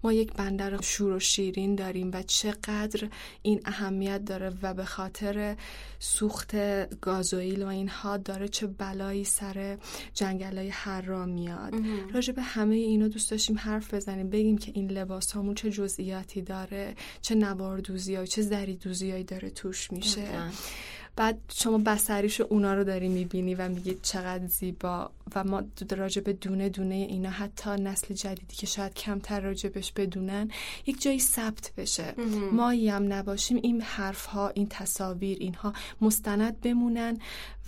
ما یک بندر شور و شیرین داریم و چقدر این اهمیت داره و به خاطر سوخت گازوئیل و اینها داره چه بلایی سر جنگلای را میاد. راجع به همه اینا دوست داشتیم حرف بزنیم بگیم که این لباس همون چه جزئیاتی داره چه نواردوزی چه زری دوزیایی داره توش میشه. بعد شما بسریش اونا رو داری می‌بینی و میگید چقدر زیبا و ما راجع به دونه دونه اینا حتی نسل جدیدی که شاید کمتر راجبش بدونن یک جایی ثبت بشه. ما هم نباشیم این حرف ها این تصاویر اینها مستند بمونن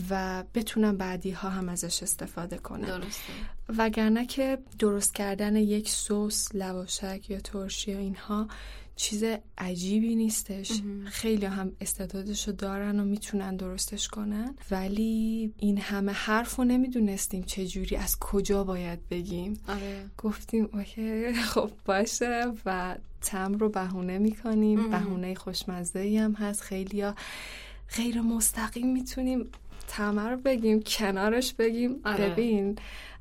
و بتونن بعدی ها هم ازش استفاده کنن. درسته. وگرنه که درست کردن یک سس لواشک یا ترشی یا اینها چیز عجیبی نیستش. خیلی هم استعدادش رو دارن و می‌تونن درستش کنن. ولی این همه حرف رو نمی‌دونستیم چجوری از کجا باید بگیم. آره. گفتیم اوکی خب باشه و تم رو بهونه می‌کنیم. بهونه خوشمزه هم هست. خیلی ها غیر مستقیم می‌تونیم تمه رو بگیم کنارش بگیم. آره. ببین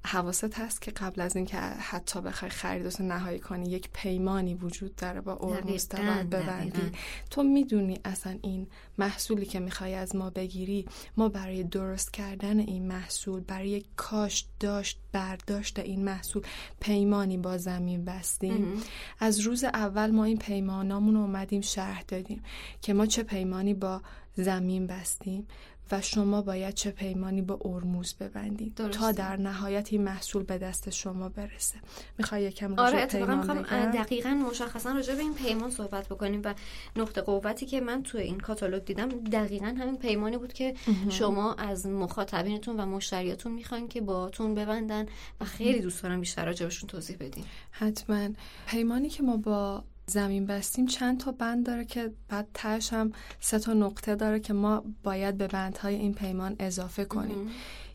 حواست هست که قبل از اینکه حتی بخوای خریدتو نهایی کنی یک پیمانی وجود داره با ارموز ببندی. تو می‌دونی اصلا این محصولی که می‌خوای از ما بگیری ما برای درست کردن این محصول برای کاشت داشت برداشت این محصول پیمانی با زمین بستیم. از روز اول ما این پیمانامون رو اومدیم شرح دادیم که ما چه پیمانی با زمین بستیم. و شما باید چه پیمانی با ارموز ببندید تا در نهایت این محصول به دست شما برسه. می‌خوای یکم آره اتفاقا دقیقا مشخصا راجع به این پیمان صحبت بکنیم و نقطه قوتی که من توی این کاتالوگ دیدم دقیقا همین پیمانی بود که شما از مخاطبینتون و مشتریاتون می‌خواین که باتون ببندن و خیلی دوست دارم بیشتر راجبشون توضیح بدین. حتما. پیمانی که ما با زمین بستیم چند تا بند داره که بعد تهش هم سه تا نقطه داره که ما باید به بندهای این پیمان اضافه کنیم.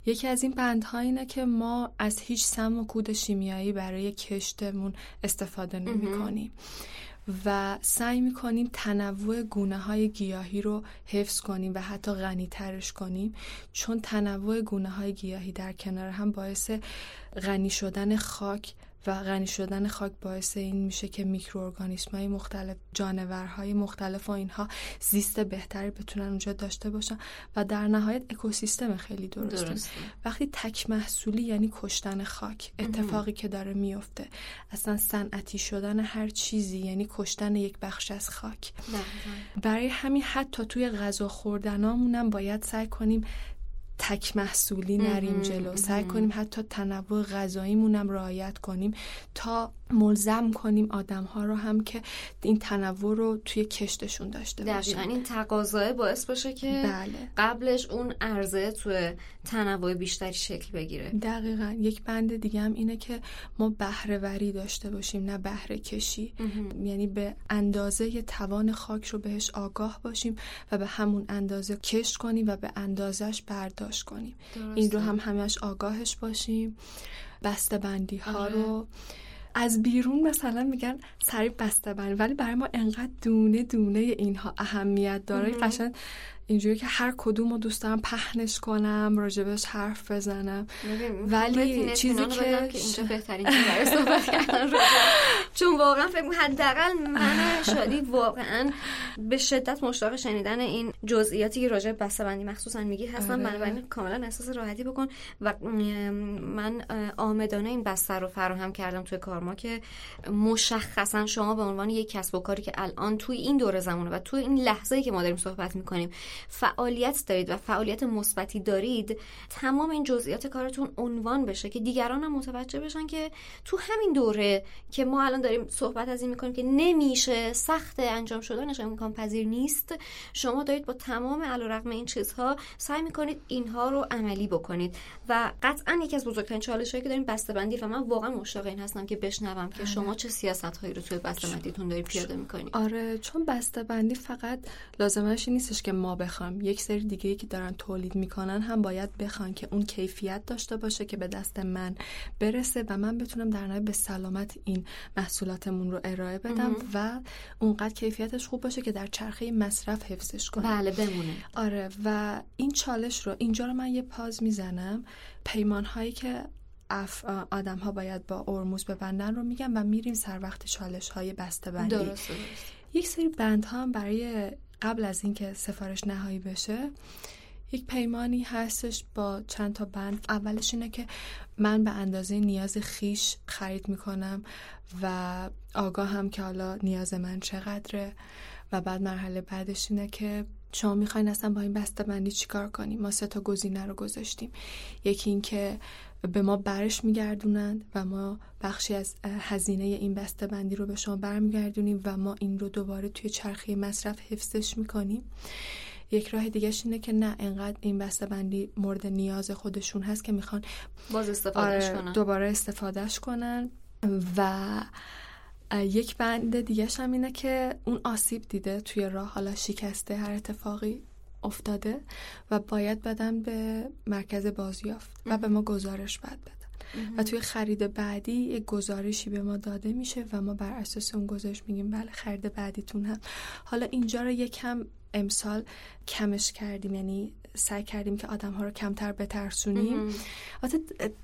یکی از این بندها اینه که ما از هیچ سم و کود شیمیایی برای کشتمون استفاده نمی کنیم و سعی می‌کنیم تنوع گونه های گیاهی رو حفظ کنیم و حتی غنی ترش کنیم چون تنوع گونه های گیاهی در کنار هم باعث غنی شدن خاک و غنی شدن خاک باعث این میشه که میکروارگانیسم های مختلف جانورهای مختلف و اینها زیست بهتری بتونن اونجا داشته باشن و در نهایت اکوسیستم خیلی درسته, درسته. وقتی تک محصولی یعنی کشتن خاک اتفاقی که داره میفته اصلا صنعتی شدن هر چیزی یعنی کشتن یک بخش از خاک. برای همین حتی توی غذا خوردنامونم باید سعی کنیم تک محصولی نریم جلو. سعی کنیم حتی تنوع غذاییمون هم رعایت کنیم تا ملزم کنیم آدم ها رو هم که این تنوع رو توی کشتشون داشته باشن. این تقاضای باعث باشه که بله. قبلش اون عرضه توی تنوع بیشتری شکل بگیره. دقیقا. یک بند دیگه هم اینه که ما بهرهوری داشته باشیم نه بهره کشی. یعنی به اندازه توان خاک رو بهش آگاه باشیم و به همون اندازه کشت کنیم و به اندازش برداشت کنیم. این رو هم همش آگاهش باشیم. بسته بندی ها آره. رو از بیرون مثلا میگن سریع بسته بندی ولی برای ما انقدر دونه دونه اینها اهمیت داره. قشنگ اینجوری که هر کدوم رو دوست دارم پهنش کنم راجبش حرف بزنم. ولی چیزی که اینجا بهترین [LAUGHS] چون واقعا فکر حداقل من شادی واقعا به شدت مشتاق شنیدن این جزئیاتی که راجع به بندی مخصوصا میگی هستم آره. بنابراین کاملا احساس راحتی بکن. و من آمدانه این بسته رو فراهم کردم توی کارما که مشخصا شما به عنوان یک کسب و کاری که الان توی این دوره زمانه و توی این لحظه‌ای که ما داریم صحبت می‌کنیم فعالیت دارید و فعالیت مثبتی دارید تمام این جزئیات کارتون عنوان بشه که دیگران هم متوجه بشن که تو همین دوره که ما الان داریم صحبت از این می‌کنیم که نمیشه سخت انجام شدنش امکان پذیر نیست شما دارید با تمام علیرغم این چیزها سعی می‌کنید اینها رو عملی بکنید. و قطعا یکی از بزرگترین چالش هایی که داریم بندی و من واقعا مشتاق این هستم که بشنوم که شما چه سیاست هایی رو توی بندیتون دارید پیاده می‌کنید. آره چون بندی فقط لازمش نیستش که ما بخوام. یک سری دیگه که دارن تولید می‌کنن هم باید بخوان که اون کیفیت داشته باشه که به دست من برسه و من بتونم در نهایت به سلامت این محصولاتمون رو ارائه بدم و اونقدر کیفیتش خوب باشه که در چرخه مصرف حفظش کنم. بله بمونه. آره و این چالش رو اینجا رو من یه پاز می‌زنم. پیمان هایی که اف آدم ها باید با ارموز ببندن رو میگم و میریم سر وقت چالش های بسته بندی درست, درست. یک سری بند ها هم برای قبل از اینکه سفارش نهایی بشه یک پیمانی هستش با چند تا بند. اولش اینه که من به اندازه نیاز خیش خرید می‌کنم و آگاه هم که حالا نیاز من چقدره. و بعد مرحله بعدش اینه که شما می‌خواین اصلا با این بسته بندی چیکار کنیم؟ ما سه تا گزینه رو گذاشتیم. یکی اینکه به ما برش میگردونند و ما بخشی از هزینه این بسته بندی رو به شما برمیگردونیم و ما این رو دوباره توی چرخه مصرف حفظش می‌کنیم. یک راه دیگه اینه که نه انقدر این بسته بندی مورد نیاز خودشون هست که می‌خوان باز استفادهش آره، کنن. دوباره استفادهش کنن و یک بند دیگه هم اینه که اون آسیب دیده توی راه حالا شکسته هر اتفاقی افتاده و باید بدن به مرکز بازیافت و به ما گزارش باید بدن. و توی خرید بعدی یک گزارشی به ما داده میشه و ما بر اساس اون گزارش میگیم بله خرید بعدیتون هم. حالا اینجا رو یکم امسال کمش کردیم یعنی سعی کردیم که آدم ها رو کمتر بترسونیم.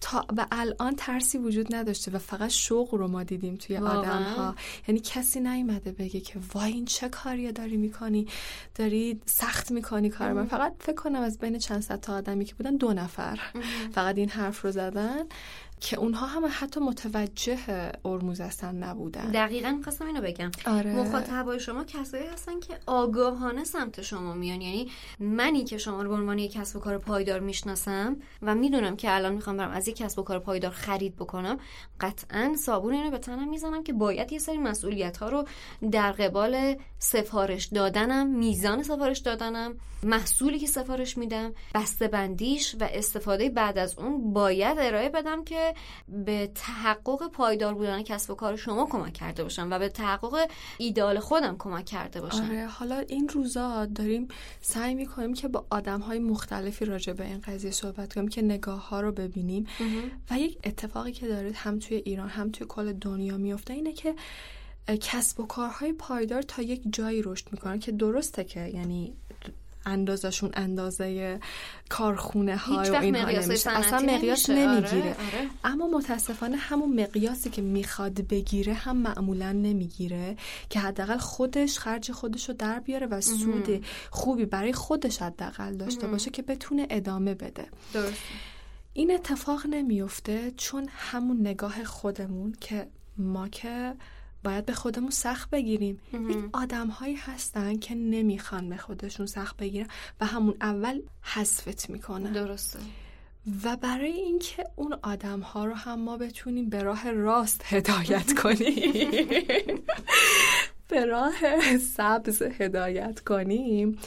تا به الان ترسی وجود نداشته و فقط شوق رو ما دیدیم توی آدم ها یعنی کسی نیومده بگه که وای این چه کاری داری می‌کنی داری سخت می‌کنی کار من. فقط فکر کنم از بین چند صد تا آدمی که بودن دو نفر. فقط این حرف رو زدن. که اونها هم حتی متوجه ارموز هستن نبودن. دقیقا می‌خواستم اینو بگم. آره. مخاطبای شما کسایی هستن که آگاهانه سمت شما میان. یعنی منی که شما رو به عنوان یک کسب و کار پایدار می‌شناسم و می‌دونم که الان می‌خوام برم از یک کسب و کار پایدار خرید بکنم قطعا صابون اینو به تنم می‌زنم که باید یه سری مسئولیت ها رو در قبال سفارش دادنم میزان سفارش دادنم محصولی که سفارش میدم بسته بندیش و استفاده بعد از اون باید ارائه بدم که به تحقق پایدار بودن کسب و کار شما کمک کرده باشم و به تحقق ایدال خودم کمک کرده باشم آره حالا این روزا داریم سعی می‌کنیم که با آدم های مختلفی راجع به این قضیه صحبت کنیم که نگاه ها رو ببینیم. و یک اتفاقی که داره هم توی ایران هم توی کل دنیا میفته اینه که کسب و کارهای پایدار تا یک جایی رشد می‌کنن که درسته که یعنی اندازشون اندازه کارخونه های و اینها نمیشه. اصلا مقیاس نمی‌گیره. آره، آره. اما متاسفانه همون مقیاسی که می‌خواد بگیره هم معمولا نمی‌گیره که حداقل خودش خرج خودش رو در بیاره و سود خوبی برای خودش حداقل داشته باشه که بتونه ادامه بده. درست. این اتفاق نمیفته چون همون نگاه خودمون که ما که باید به خودمون سخت بگیریم. یک آدم هایی هستن که نمی‌خوان به خودشون سخت بگیرن و همون اول حذفت می‌کنن. درسته. و برای اینکه اون آدم ها رو هم ما بتونیم به راه راست هدایت [LAUGHS] کنیم. به راه سبز هدایت کنیم.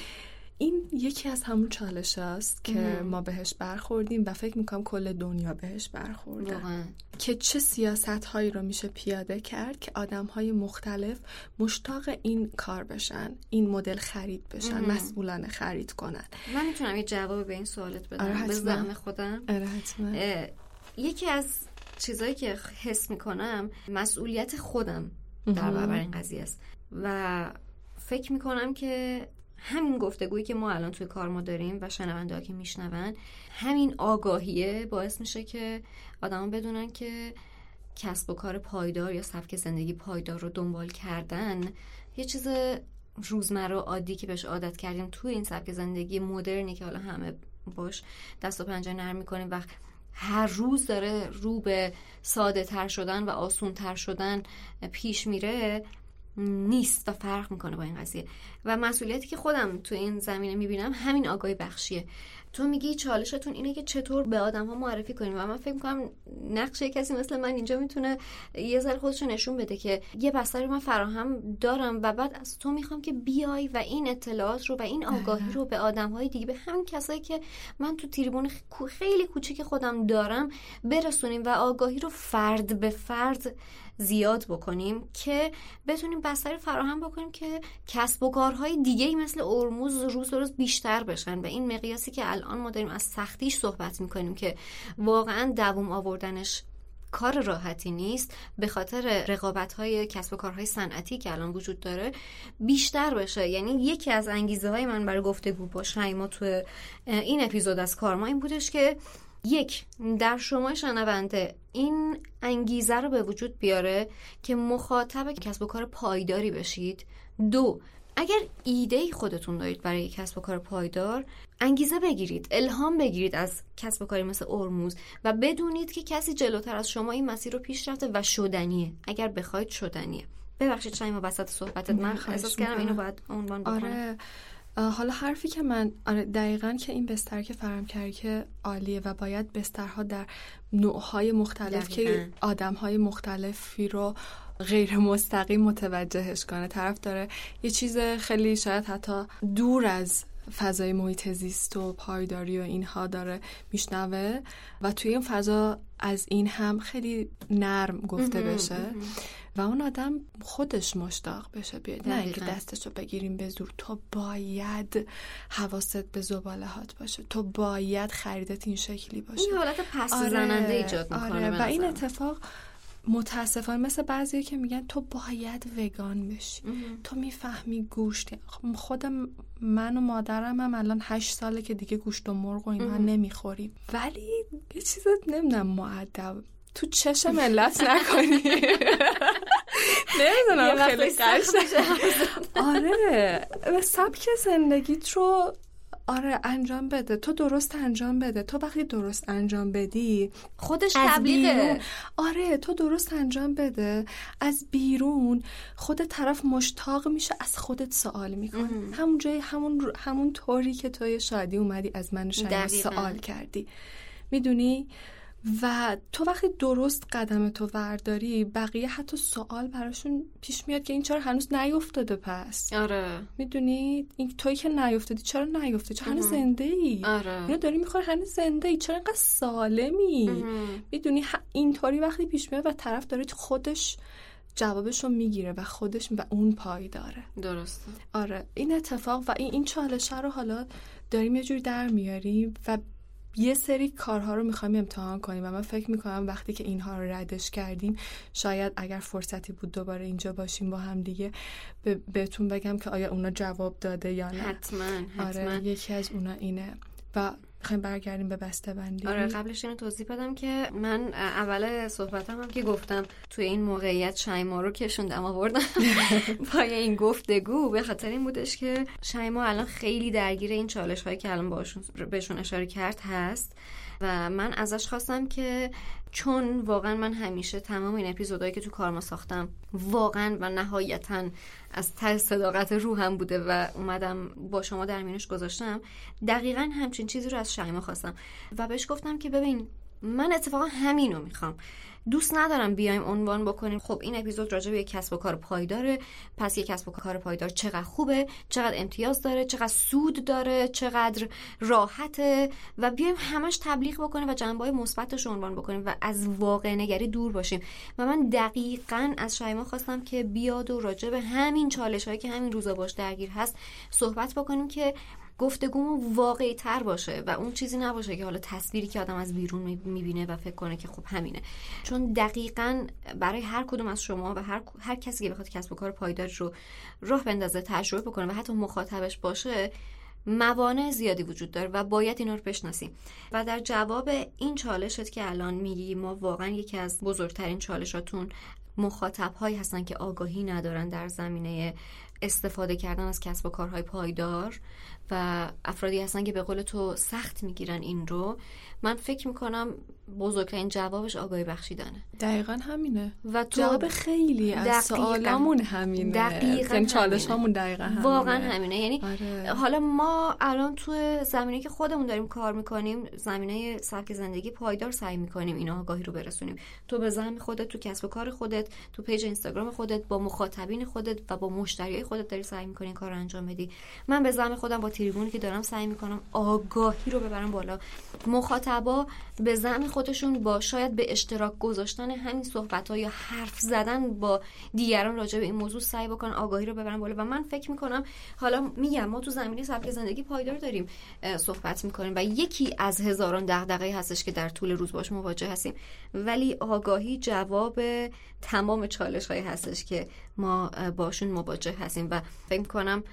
این یکی از همون چالش است که ما بهش برخوردیم و فکر می‌کنم کل دنیا بهش برخورده. که چه سیاست هایی رو میشه پیاده کرد که آدم های مختلف مشتاق این کار بشن این مدل خرید بشن مسئولان خرید کنن. من می‌تونم یه جواب به این سوالت بدم. آره به زعم خودم. آره یکی از چیزایی که حس می‌کنم مسئولیت خودم در برابر این قضیه است. و فکر می‌کنم که همین گفتگویی که ما الان توی کار ما داریم و شنونده که میشنون همین آگاهیه باعث میشه که آدما بدونن که کسب و کار پایدار یا سبک زندگی پایدار رو دنبال کردن یه چیز روزمره عادی که بهش عادت کردیم توی این سبک زندگی مدرنی که حالا همه باش دست و پنجه نرم می‌کنیم و هر روز داره رو به ساده تر شدن و آسون تر شدن پیش میره نیست و فرق می‌کنه با این قضیه. و مسئولیتی که خودم تو این زمینه می‌بینم همین آگاهی بخشیه. تو میگی چالشتون اینه که چطور به آدم ها معرفی کنیم و من فکر می‌کنم نقش کسی مثل من اینجا می‌تونه یه ذره خودش نشون بده که یه بستری من فراهم دارم و بعد از تو می‌خوام که بیای و این اطلاعات رو و این آگاهی رو به آدم های دیگه به همین کسایی که من تو تریبون خیلی کوچیک خودم دارم برسونیم و آگاهی رو فرد به فرد زیاد بکنیم که بتونیم بستری فراهم بکنیم که کسب و کارهای دیگه مثل ارموز روز به روز بیشتر بشن. و این مقیاسی که الان ما داریم از سختیش صحبت می‌کنیم که واقعا دووم آوردنش کار راحتی نیست. به خاطر رقابت های کسب و کارهای صنعتی که الان وجود داره بیشتر بشه. یعنی یکی از انگیزه های من برای گفتگو با شیما تو این اپیزود از کارما این بودش که یک. در شما شنونده این انگیزه رو به وجود بیاره که مخاطب کسب و کار پایداری بشید. دو. اگر ایده خودتون دارید برای کسب و کار پایدار انگیزه بگیرید الهام بگیرید از کسب و کاری مثل ارموز و بدونید که کسی جلوتر از شما این مسیر رو پیش رفته و شدنیه. اگر بخواید شدنیه. ببخشید ما وسط صحبتت من احساس کردم اینو باید عنوان بکنم. آره. حالا حرفی که من آره دقیقا که این بستر که فرم کرد که عالیه و باید بسترها در نوعهای مختلف که آدمهای مختلفی رو غیر مستقیم متوجهش کنه. طرف داره یه چیز خیلی شاید حتی دور از فضای محیط زیست و پایداری و اینها داره میشنوه و توی این فضا از این هم خیلی نرم گفته بشه و اون آدم خودش مشتاق بشه بیاد. نه اینکه دستش رو بگیریم به زور. تو باید حواست به زبالهات باشه. تو باید خریدت این شکلی باشه. این حالت پس آره، زننده ایجاد می‌کنه آره. و این اتفاق متاسفانه مثل بعضی که میگن تو باید وگان بشی. تو می‌فهمی گوشت. خود من و مادرم هم الان هشت ساله که دیگه گوشت و مرغ و اینها نمی‌خوریم. ولی یه چیز نمی‌دونم معدب. تو چش ملت نکنی. [LAUGHS] نمی‌دونم خیلی [LAUGHS] آره. و سبک زندگیت رو آره انجام بده. تو درست انجام بده. تو وقتی درست انجام بدی خودش تبلیغه. آره تو درست انجام بده. از بیرون خود طرف مشتاق میشه از خودت سوال می‌کنه همون جای همون همون طوری که توی شادی اومدی از من سوال کردی. می‌دونی؟ و تو وقتی درست قدم تو ورداری بقیه حتی سوال براشون پیش میاد که این چرا هنوز نیفتاده پس؟ آره. می‌دونی؟ این توی که نیفتادی چرا نیفتادی؟ چرا هنوز زنده ای آره. یا داری می‌خوری هنوز زنده ای چرا اینقدر سالمی؟ می‌دونی؟ اینطوری وقتی پیش میاد و طرف داره خودش جوابش رو می‌گیره و خودش و اون پای داره. درسته. آره. این اتفاق و این این چالشه رو حالا داریم یه جوری در میاریم و یه سری کارها رو می‌خوایم امتحان کنیم و من فکر می‌کنم وقتی که اینها رو ردش کردیم شاید اگر فرصتی بود دوباره اینجا باشیم با هم دیگه بهتون بگم که آیا اونا جواب داده یا نه. حتما حتما. آره یکی از اونا اینه. و می‌خوایم برگردیم به بسته بندی آره قبلش اینو توضیح بدم که من اول صحبتم هم که گفتم توی این موقعیت شایما رو کشوندم آوردم [LAUGHS] پای این گفتگو. به خاطر این بودش که شایما الان خیلی درگیر این چالش هایی که الان باشون بهشون اشاره کرد هست و من ازش خواستم که چون واقعا من همیشه تمام این اپیزودهایی که تو کارما ساختم واقعا و نهایتا از ته صداقت روحم بوده و اومدم با شما در مینش گذاشتم. دقیقا همچین چیزی رو از شایما خواستم. و بهش گفتم که ببین من اتفاقا همینو می‌خوام. دوست ندارم بیایم عنوان بکنیم. خب این اپیزود راجع به کسب و کار پایداره. پس یک کسب و کار پایدار چقدر خوبه چقدر امتیاز داره چقدر سود داره چقدر راحته و بیایم همش تبلیغ بکنیم و جنبه های مثبتش عنوان بکنیم و از واقع نگری دور باشیم. و من دقیقا از شایما خواستم که بیاد و راجع به همین چالش هایی که همین روزا باش درگیر هست صحبت بکنیم که گفتگومون واقعی تر باشه و اون چیزی نباشه که حالا تصویری که آدم از بیرون می‌بینه و فکر کنه که خب همینه. چون دقیقا برای هر کدوم از شما و هر, هر کسی که بخواد کسب و کار پایدار رو راه بندازه تجربه بکنه و حتی مخاطبش باشه موانع زیادی وجود داره و باید اینا رو بشناسیم. و در جواب این چالشت که الان میگی ما واقعا یکی از بزرگترین چالشاتون مخاطب هایی هستن که آگاهی ندارن در زمینه استفاده کردن از کسب و کارهای پایدار. و افرادی هستن که به قول تو سخت می‌گیرن این رو من فکر می‌کنم بزرگترین جوابش آگاهی بخشیدنه. دقیقا همینه. و تو جواب خیلی از سوالامون همینه. دقیقا یعنی چالش همون دقیقا همینه. واقعا همینه. یعنی آره. حالا ما الان تو زمینه که خودمون داریم کار می‌کنیم زمینه سبک زندگی پایدار سعی می‌کنیم این آگاهی رو برسونیم. تو به زمین خودت تو کسب و کار خودت تو پیج اینستاگرام خودت با مخاطبین خودت و با مشتریای خودت داری سعی می‌کنی کار رو انجام بدی. من به زمین خودم با تریبونی که دارم سعی می‌کنم آگاهی رو ببرم بالا. مخاطبا به زمین خودشون با شاید به اشتراک گذاشتن همین صحبت ها یا حرف زدن با دیگران راجع به این موضوع سعی بکنن آگاهی رو ببرن بالا. و من فکر می‌کنم حالا میگم ما تو زمینه سبک زندگی پایدار داریم صحبت می‌کنیم و یکی از هزاران دغدغه هستش که در طول روز باش مواجه هستیم. ولی آگاهی جواب تمام چالش هایی هستش که ما باشون مواجه هستیم. و فکر می‌کنم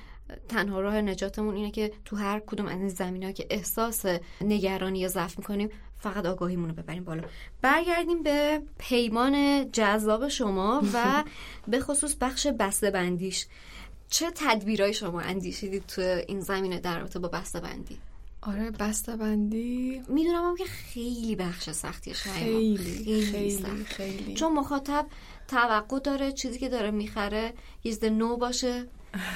تنها راه نجاتمون اینه که تو هر کدوم از این زمین که احساس نگرانی یا ضعف می‌کنیم فقط آگاهیمون رو ببریم بالا. برگردیم به پیمان جذاب شما و [LAUGHS] به خصوص بخش بسته بندیش چه تدبیرهای شما اندیشیدید تو این زمینه در رابطه با بسته بندی آره بسته بندی می‌دونم هم که خیلی بخش سختیه خیلی خیلی خیلی, خیلی. چون مخاطب توقع داره چیزی که داره می‌خره یه نو باشه.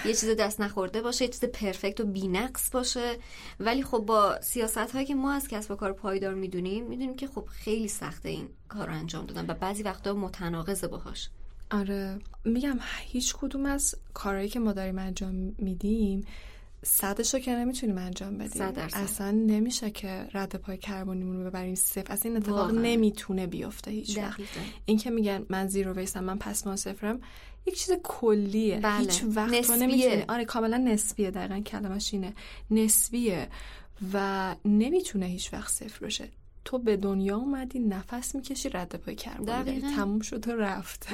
یه چیز دست نخورده باشه یه چیز پرفکت و بینقص باشه. ولی خب با سیاست هایی که ما از کسب و کار پایدار می‌دونیم می‌دونیم که خب خیلی سخته این کار رو انجام دادن و بعضی وقتا متناقضه باهاش. آره. میگم هیچ کدوم از کارهایی که ما داریم انجام میدیم صدش رو که نمی‌تونیم انجام بدیم. اصلا نمیشه که رد پای کربنیمون رو ببریم صفر. از این اتفاق نمی‌تونه بیفته هیچ وقت این که میگن من زیرو ویستم من پس ما صفرم یک چیز کلیه. بله. هیچ وقت نسبیه. نمی‌تونه آره کاملا نسبیه دقیقا کلمش اینه. نسبیه و نمی‌تونه هیچ وقت صفر بشه تو به دنیا اومدی نفس می‌کشی رد پای کربن تموم شد و رفت.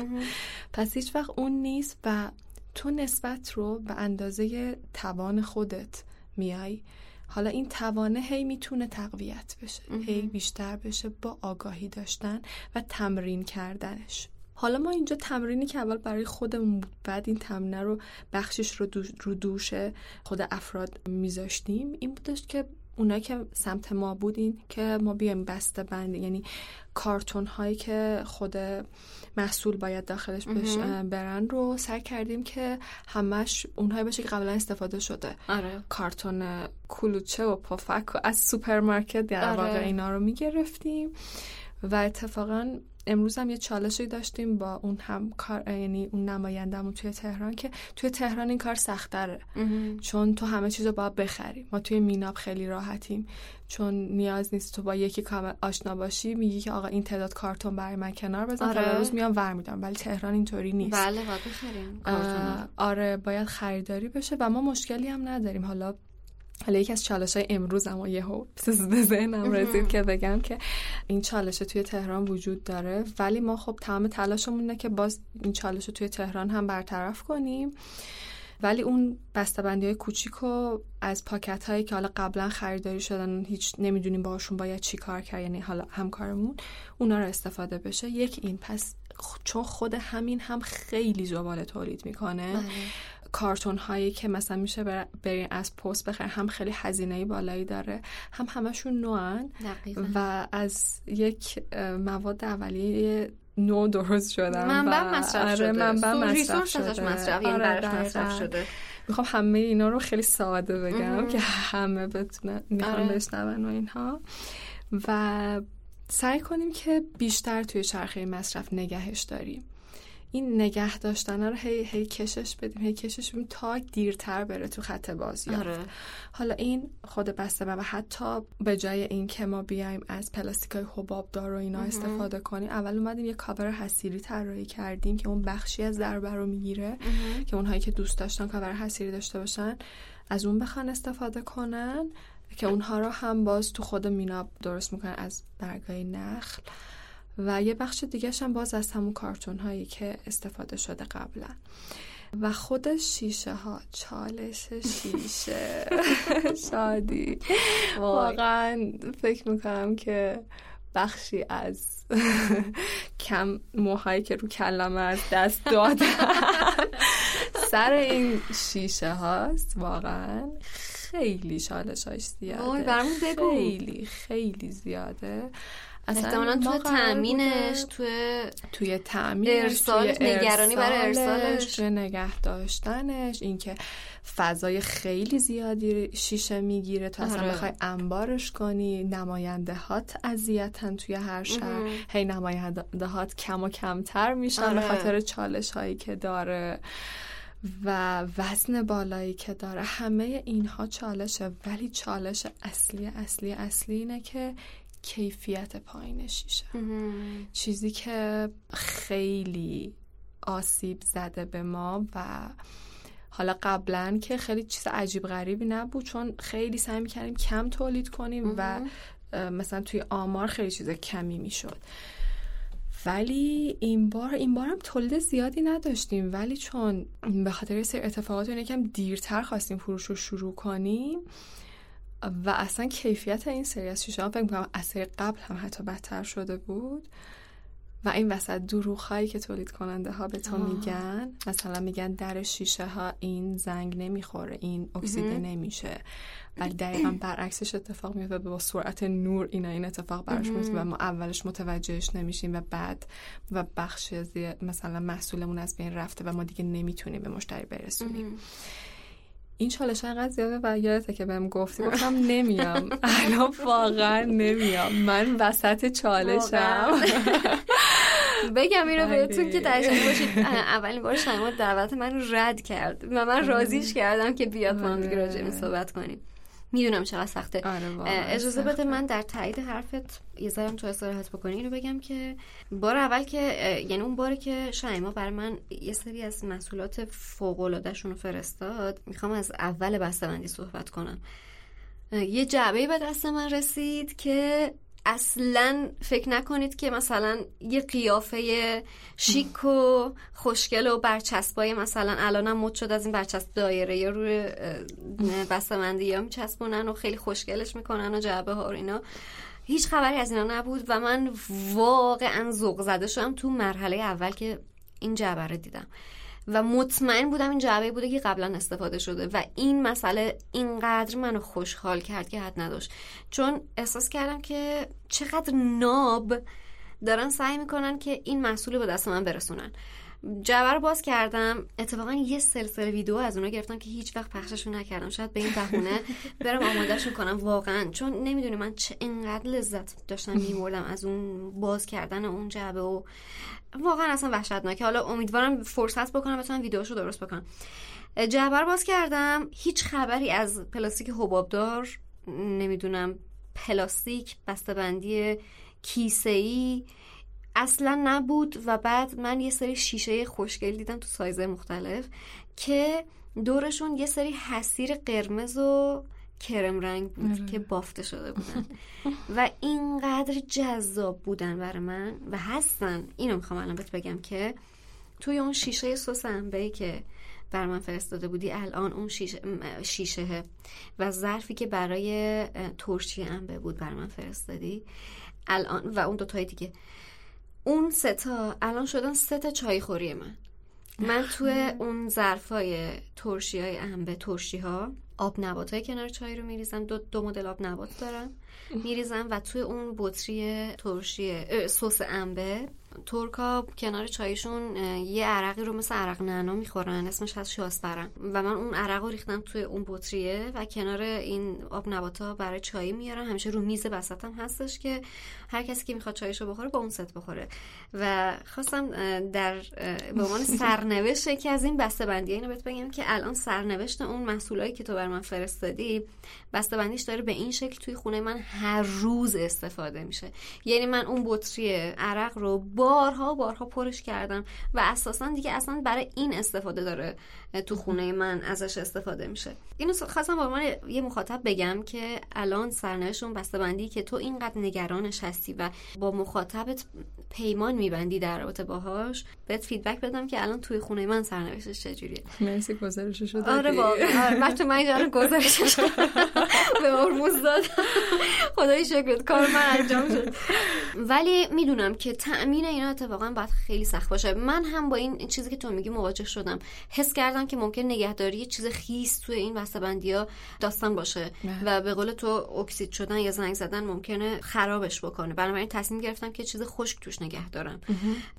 پس هیچ وقت اون نیست و تو نسبت رو به اندازه توان خودت میای حالا این توانه هی می‌تونه تقویت بشه. هی بیشتر بشه با آگاهی داشتن و تمرین کردنش. حالا ما اینجا تمرینی که اول برای خودمون بود بعد این تمرینه رو بخشش رو, رو دوش خود افراد میذاشتیم این بودش که اونا که سمت ما بودین که ما بیایم بسته بند یعنی کارتون هایی که خود محصول باید داخلش برن رو سعی کردیم که همش اونهایی باشه که قبلا استفاده شده آره. کارتون کلوچه و پفک و از سوپرمارکت در آره. واقع اینا رو می‌گرفتیم و اتفاقا امروز هم یه چالشی داشتیم با اون هم کار یعنی اون نمایندهمون توی تهران که توی تهران این کار سختره چون تو همه چیز رو باید بخری ما توی میناب خیلی راحتیم. چون نیاز نیست تو با یکی کامل آشنا باشی میگی که آقا این تعداد کارتون برای من کنار بزن آره. روز میام ور میدم. ولی تهران اینطوری نیست. بله باید بخریم آره باید خریداری بشه و ما مشکلی هم نداریم. حالا حالا یکی از چالش های امروز اما یه به [LAUGHS] ذهنم رسید که بگم که این چالش توی تهران وجود داره. ولی ما خب تمام تلاشمون اینه که باز این چالش توی تهران هم برطرف کنیم. ولی اون بسته‌بندی های کوچیک از پاکت هایی که حالا قبلا خریداری شدن هیچ نمی‌دونیم باشون باید چی کار کرد یعنی حالا همکارمون اونا رو استفاده بشه. یک این پس چون خود همین هم خیلی زباله تولید می‌کنه. بله. کارتون هایی که مثلا میشه برین از پست بخیر هم خیلی هزینه بالایی داره هم همشون نوعن و از یک مواد اولیه نو درست شدن منبع مصرف آره شده. منبع مصرف شده. مصرف یعنی آره مصرف شده. می‌خوام همه اینا رو خیلی ساده بگم که همه بتونن می‌خوام آره. بشنون و اینها. و سعی کنیم که بیشتر توی چرخه مصرف نگهش داریم. این نگه داشتن رو هی, هی کشش بدیم هی کشش بدیم تا دیرتر بره تو خط بازی آره. حالا این خود بسته و حتی به جای این که ما بیایم از پلاستیک های حباب دار و اینا استفاده کنیم اول اومدیم یه کاور حسیری طراحی کردیم که اون بخشی از ضربه رو می‌گیره که اونهایی که دوست داشتن کاور حسیری داشته باشن از اون بخوان استفاده کنن که اونها رو هم باز تو خود میناب درست می‌کنن از برگای نخل. و یه بخش دیگه هم باز از همون کارتون هایی که استفاده شده قبلا. و خود شیشه ها چالش شیشه. [LAUGHS] شادی. واقعا فکر می‌کنم که بخشی از [LAUGHS] کم موهایی که رو کلمه از دست دادن. [LAUGHS] سر این شیشه هاست واقعا خیلی چالش هاش زیاده خیلی خیلی زیاده. احتمالا تو تامینش تو توی تامینش ارسالش توی نگرانی برای ارسالش. توی نگه داشتنش اینکه فضای خیلی زیادی شیشه می‌گیره تا اصلا آره. بخوای انبارش کنی. نماینده هات اذیتن توی هر شهر. هی نماینده هات کم و کمتر میشن آره. به خاطر چالش هایی که داره و وزن بالایی که داره. همه اینها چالشه. ولی چالش اصلی اصلی اصلی اینه که کیفیت پایین شیشه. چیزی که خیلی آسیب زده به ما و حالا قبلا که خیلی چیز عجیب غریبی نبود چون خیلی سعی می‌کردیم کم تولید کنیم و مثلا توی آمار خیلی چیز کمی می‌شد. ولی این بار این بار هم تولید زیادی نداشتیم. ولی چون به خاطر سری اتفاقات یکم دیرتر خواستیم فروش رو شروع کنیم و اصلا کیفیت این سری از شیشه فکر می‌کنم از قبل هم حتی بدتر شده بود. و این وسط دروغ هایی که تولید کننده ها به تو میگن مثلا میگن در شیشه ها این زنگ نمی‌خوره این اکسیده نمیشه. ولی دقیقا برعکسش اتفاق میفته با سرعت نور اینا این اتفاق براش میفته و ما اولش متوجهش نمیشیم و بعد و بخش مثلا محصولمون از بین رفته و ما دیگه نمی‌تونیم به مشتری برسونیم. این چالش انقدر زیاده و یادته که بهم گفتی. گفتم نمیام. [LAUGHS] الان واقعا نمیام. من وسط چالشم. [LAUGHS] بگم اینو بهتون که تشکر باشید. [LAUGHS] اولین بار شما دعوت من رد کرد. و من راضیش کردم که بیاد ما دیگه راجع صحبت کنیم. می‌دونم چقدر سخته. آره اجازه بده من در تایید حرفت یه ذرم تو استراحت بکنی اینو بگم که بار اول که یعنی اون باری که شایما برای من یه سری از مسئولات فوق العاده رو فرستاد می‌خوام از اول بسته‌بندی صحبت کنم. یه جعبه به دست من رسید که اصلا فکر نکنید که مثلا یه قیافه شیک و خوشگل و برچسبای مثلا الانم مد شد از این برچسب دایره یا روی بستمندی ها میچسبونن و خیلی خوشگلش می‌کنن و جعبه ها و اینا. هیچ خبری از اینا نبود و من واقعا ذوق زده شدم تو مرحله اول که این جعبه رو دیدم. و مطمئن بودم این جعبه بوده که قبلا استفاده شده و این مسئله اینقدر منو خوشحال کرد که حد نداشت. چون احساس کردم که چقدر ناب دارن سعی می‌کنن که این محصول به دست من برسونن. جعبه باز کردم. اتفاقا یه سلسله ویدیو از اونها گرفتم که هیچ وقت پخششون نکردم. شاید به این بهونه برم آمادهشون کنم واقعا. چون نمی‌دونی من چه انقدر لذت داشتم میمردم از اون باز کردن اون جعبه و واقعا اصلا وحشتناکه. حالا امیدوارم فرصت بکنم بتونم ویدیوشو درست بکنم. جعبه رو باز کردم. هیچ خبری از پلاستیک حبابدار نمی‌دونم پلاستیک بسته‌بندی کیسه ای اصلا نبود و بعد من یه سری شیشه خوشگل دیدم تو سایزه مختلف که دورشون یه سری حسیر قرمز و کرم رنگ بود آره. که بافته شده بودن. و اینقدر جذاب بودن برای من و هستن. اینو می‌خوام الان بهت بگم که توی اون شیشه سس انبه که بر من فرستاده بودی الان اون شیشه, شیشه و ظرفی که برای ترشی انبه بود بر من فرستادی الان و اون دوتای دیگه. اون ستا الان شدن سه تا چای خوری من. من توی اون ظرفای ترشی های انبه ترشی ها آب نبات های کنار چای رو میریزم. دو, دو مدل آب نبات دارم. میریزم و توی اون بطری ترشی سس انبه. ترکا کنار چایشون یه عرقی رو مثل عرق نعنا می‌خورن اسمش هست شاسپرن و من اون عرق رو ریختم توی اون بطریه و کنار این آب نباتا برای چای میارم. همیشه رو میز بساتم هستش که هر کسی که می‌خواد چایشو بخوره با اون ست بخوره. و خواستم در به عنوان سرنوشت یکی از این بسته بندی اینو بهت بگم که الان سرنوشت اون محصولایی که تو بر من فرستادی بسته بندیش داره به این شکل توی خونه من هر روز استفاده میشه. یعنی من اون بطری عرق رو بارها بارها پرش کردم و اساسا دیگه اصلا برای این استفاده داره تو خونه من ازش استفاده میشه. اینو خواستم با من یه مخاطب بگم که الان سرنوشت اون بسته بندی که تو اینقدر نگرانش هستی و با مخاطبت پیمان میبندی در رابطه باهاش بهت فیدبک بدم که الان توی خونه من سرنوشتش چجوریه. مرسی گزارشش شد آره واقعا. آره من اینجا گزارشش [LAUGHS] [LAUGHS] به مرموز دادم. [LAUGHS] خدای شکرت کار من انجام شد. ولی می‌دونم که تأمین اینا اتفاقا باید خیلی سخت باشه. من هم با این چیزی که تو میگی مواجه شدم. حس کردم که ممکن نگهداری یه چیز خیس توی این بسته‌بندی ها داستان باشه نه. و به قول تو اکسید شدن یا زنگ زدن ممکنه خرابش بکنه. بنابراین تصمیم گرفتم که چیز خشک توش نگه دارم.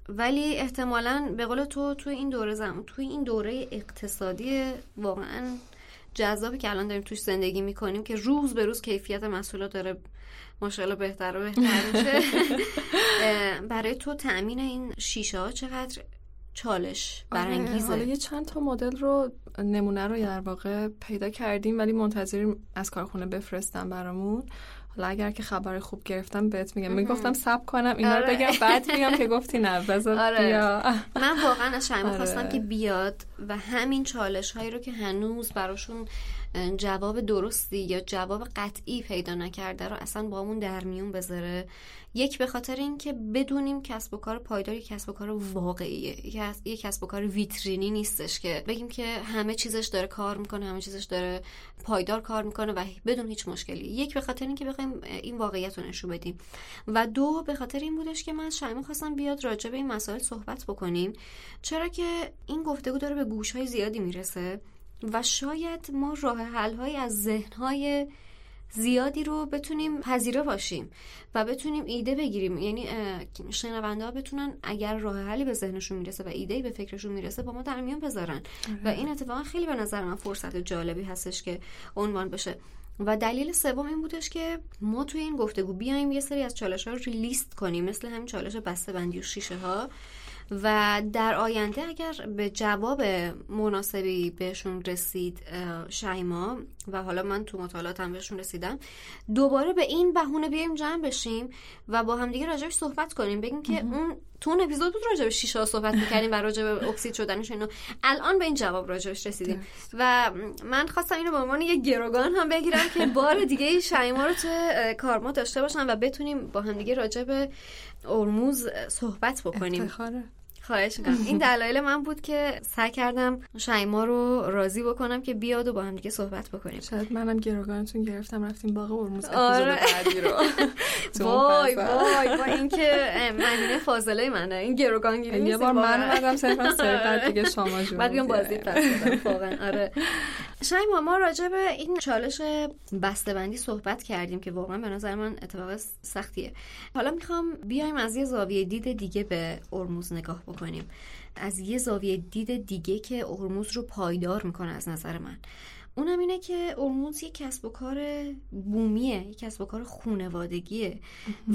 ولی احتمالا به قول تو توی این دوره زم توی این دوره اقتصادی واقعا جذابی که الان داریم توش زندگی می‌کنیم که روز به روز کیفیت محصولات داره ماشاءالله بهتر و بهتر میشه. [LAUGHS] برای تو تأمین این شیشه ها چقدر چالش برانگیزه؟ حالا یه چند تا مدل رو نمونه رو در واقع پیدا کردیم ولی منتظریم از کارخونه بفرستم برامون. حالا اگر که خبر خوب گرفتم بهت میگم. می‌گفتم سب کنم اینا رو بگم بعد [LAUGHS] میگم که گفتی نه بذار آره. بیا. من واقعا از شما [LAUGHS] خواستم که بیاد و همین چالش هایی رو که هنوز براشون جواب درستی یا جواب قطعی پیدا نکرده رو اصلا با همون در میون بذاره؟ یک به خاطر اینکه بدونیم کسب و کار پایدار یک کسب و کار واقعیه. یک کسب و کار ویترینی نیستش که بگیم که همه چیزش داره کار می‌کنه همه چیزش داره پایدار کار می‌کنه و بدون هیچ مشکلی. یک به خاطر اینکه بخوایم این واقعیت رو نشون بدیم. و دو به خاطر این بودش که من شایما خواستم بیاد راجع به این مسائل صحبت بکنیم. چرا که این گفتگو داره به گوش های زیادی می‌رسه؟ و شاید ما راه حل های از ذهن های زیادی رو بتونیم پذیره باشیم و بتونیم ایده بگیریم. یعنی شنونده ها بتونن اگر راه حلی به ذهنشون می‌رسه و ایده به فکرشون می‌رسه با ما در میان بذارن. و این اتفاقا خیلی به نظر من فرصت جالبی هستش که عنوان بشه. و دلیل سوم این بودش که ما توی این گفتگو بیایم یه سری از چالش ها رو لیست کنیم مثل همین چالش بسته بندی و شیشه ها و در آینده اگر به جواب مناسبی بهشون رسید شایما و حالا من تو مطالعاتم بهشون رسیدم دوباره به این بهونه بیایم جمع بشیم و با همدیگه راجبش صحبت کنیم. بگیم که اون تو اون اپیزود بود راجع به شیشه صحبت می‌کردیم و راجع به اکسید شدنش اینو. الان به این جواب راجبش رسیدیم. و من خواستم اینو به عنوان یه گروگان هم بگیرم که بار دیگه شایما رو تو کارما داشته باشم و بتونیم با همدیگه راجع به ارموز صحبت بکنیم. افتخاره. خواهش می‌کنم. این دلایل من بود که سعی کردم شایما رو راضی بکنم که بیاد و با هم دیگه صحبت بکنیم. شاید منم گروگانتون گرفتم رفتیم باغ ارموز آره. بعدی رو. [LAUGHS] وای وای با اینکه مدینه فاضله منه. این گروگان گیری یه بار من اومدم صرفا سرقت [LAUGHS] دیگه شما جو بعد بیام بازی پس واقعا. آره. شایما ما راجع به این چالش بسته‌بندی صحبت کردیم که واقعا به نظر من اتفاق سختیه. حالا می‌خوام بیایم از یه زاویه دید دیگه به ارموز نگاه بکنیم. از یه زاویه دید دیگه که ارموز رو پایدار می‌کنه از نظر من. اونم اینه که ارموز یک کسب و کار بومیه یک کسب و کار خونوادگیه.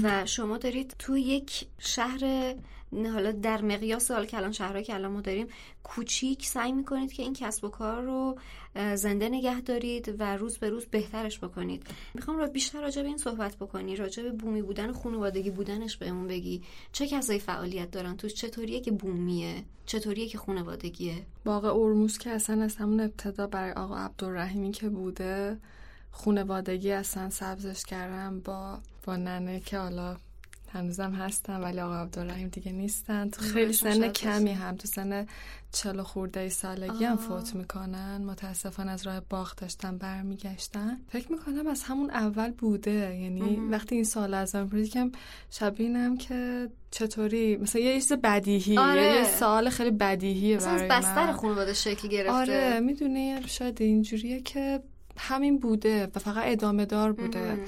و شما دارید تو یک شهر حالا در مقیاس حال که الان شهرهایی که الان ما داریم کوچیک سعی می‌کنید که این کسب و کار رو زنده نگه دارید و روز به روز بهترش بکنید. می‌خوام را بیشتر راجع به این صحبت بکنی راجع به بومی بودن و خانوادگی بودنش بهمون بگی. چه کسایی فعالیت دارن؟ توش چطوریه که بومیه؟ چطوریه که خانوادگیه؟ باغ اورموز که اصلا از همون ابتدا برای آقا عبدالرحیمی که بوده خونوادگی اصلا سبزش کردم با با ننه که حالا هنوزم هستن ولی آقا عبدالرحیم دیگه نیستن. تو خیلی سن کمی هم تو سن چلو خورده سالگی هم فوت می‌کنن. متاسفانه از راه باغ داشتن برمیگشتن. فکر می‌کنم از همون اول بوده. یعنی وقتی این سال از من کم شبینم که چطوری؟ مثلا یه چیز بدیهی. آره. یه سال خیلی بدیهیه برای من. بستر خانواده شکل گرفته. آره می‌دونی شاید اینجوریه که همین بوده و فقط ادامه دار بوده.